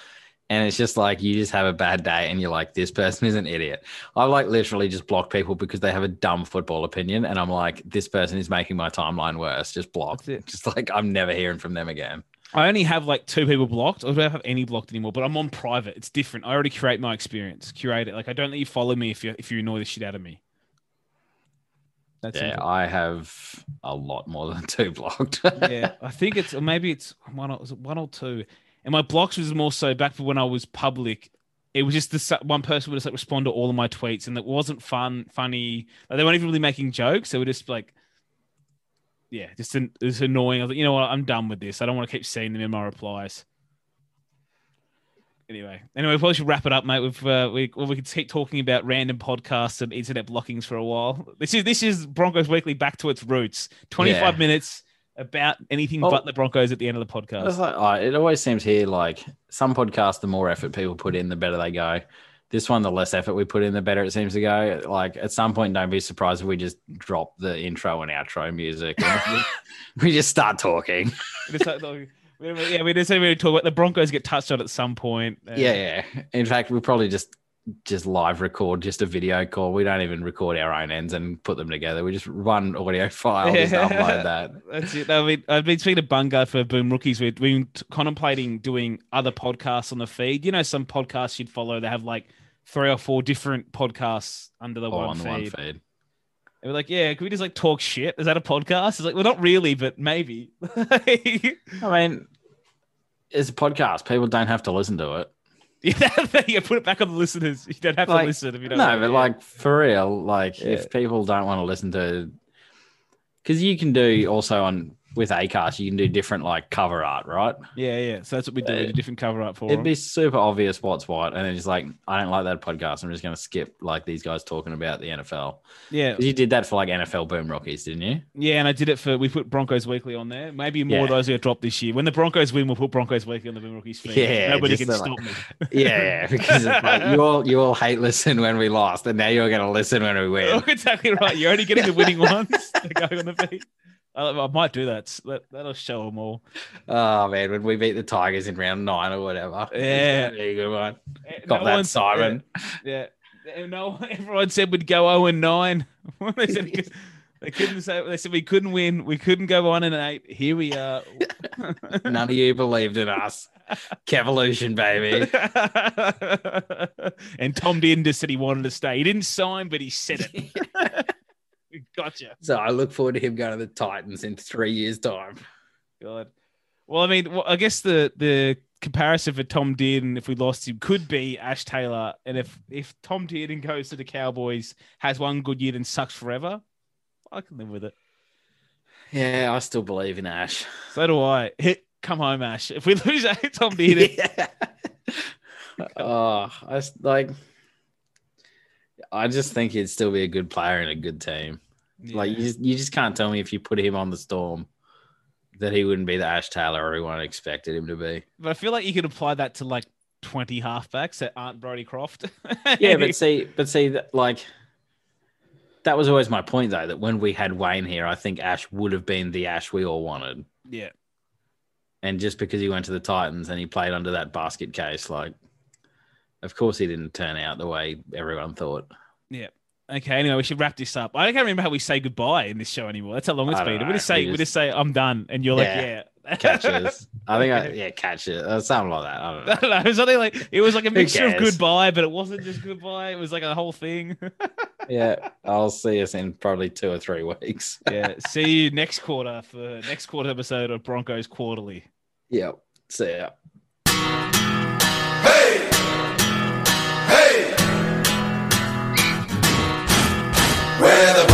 And it's just like you just have a bad day and you're like, this person is an idiot. I like literally just block people because they have a dumb football opinion. And I'm like, this person is making my timeline worse. Just block. It. Just like I'm never hearing from them again. I only have like two people blocked. I don't have any blocked anymore, but I'm on private. It's different. I already curate my experience. Curate it. Like I don't let you follow me if you if you annoy the shit out of me. That's yeah, simple. I have a lot more than two blocked. yeah, I think it's or maybe it's one or it one or two. And my blocks was more so back for when I was public. It was just this one person would just like respond to all of my tweets, and it wasn't fun, funny. Like, they weren't even really making jokes. They were just like, yeah, just an, it was annoying. I was like, you know what, I'm done with this. I don't want to keep seeing them in my replies. Anyway, anyway, we probably should wrap it up, mate. We've uh, we well, we could keep talking about random podcasts and internet blockings for a while. This is this is Broncos Weekly back to its roots. Twenty five Yeah. minutes about anything Oh. but the Broncos at the end of the podcast. like, oh, it always seems here like some podcasts, the more effort people put in, the better they go. This one, the less effort we put in, the better it seems to go. Like at some point, don't be surprised if we just drop the intro and outro music. and we just start talking. Just like, like, we yeah, we just talk about the Broncos get touched on at some point. Uh, Yeah, yeah. In fact, we'll probably just just live record just a video call. We don't even record our own ends and put them together. We just run audio file, just upload that. That's it. I mean, I've been speaking to Bunga for Boom Rookies. We've been contemplating doing other podcasts on the feed. You know, some podcasts you'd follow, they have like three or four different podcasts under the one on the feed. one feed. And we're like, yeah, can we just like talk shit? Is that a podcast? It's like, well, not really, but maybe. I mean, it's a podcast. People don't have to listen to it. yeah, put it back on the listeners. You don't have Like, to listen if you don't. no, want but like for real, like Yeah. if people don't want to listen to, because you can do also on with Acast, you can do different like cover art, right? Yeah, yeah. So that's what we do. We do Uh, different cover up for It'd them. be super obvious what's what, and then just like I don't like that podcast. I'm just gonna skip like these guys talking about the NFL. Yeah, You did that for like NFL boom rookies, didn't you? yeah. And I did it for we put Broncos Weekly on there. Maybe more Yeah. of those get dropped this year. When the Broncos win, we'll put Broncos Weekly on the Boom Rookies feed. Yeah, nobody can so, like- stop me. Yeah, yeah. Because it's like you all you all hate listen when we lost, and now you're gonna listen when we win. Oh, exactly right. You're only getting the winning ones to go on the feed. I, I might do that. That that'll show them all. Oh man, when we beat the Tigers in round nine or whatever. Yeah. There you go, one. Eh, Got no that, one- Simon. Yeah. yeah. No, everyone said we'd go 0 and 9. they said they couldn't say they said we couldn't win. We couldn't go 1 and 8. Here we are. None of you believed in us. Kevolution, baby. and Tom Dearden said he wanted to stay. He didn't sign, but he said it. Gotcha. So I look forward to him going to the Titans in three years' time. God. Well, I mean, well, I guess the the comparison for Tom Dearden, if we lost him, could be Ash Taylor. And if if Tom Dearden goes to the Cowboys, has one good year, then sucks forever, I can live with it. Yeah, I still believe in Ash. So do I. Hit, come home, Ash. If we lose Tom Dearden, yeah. oh, I like. I just think he'd still be a good player and a good team. Like you, just, you just can't tell me if you put him on the Storm that he wouldn't be the Ash Taylor everyone expected him to be. but I feel like you could apply that to like twenty halfbacks that aren't Brodie Croft. Yeah, but see, but see that like that was always my point though. That when we had Wayne here, I think Ash would have been the Ash we all wanted. yeah, And just because he went to the Titans and he played under that basket case, like, of course he didn't turn out the way everyone thought. yeah. Okay, anyway, we should wrap this up. I can't remember how we say goodbye in this show anymore. That's how long it's been. know. We just say We we just- just say I'm done, and you're like, Yeah. yeah, Catches. I think I yeah, catch it. Uh, something like that. I don't know. I don't know. It was something like it was like a mixture of goodbye, but it wasn't just goodbye. It was like a whole thing. yeah, I'll see us in probably two or three weeks. yeah. See you next quarter for next quarter episode of Broncos Quarterly. Yep. See ya. We're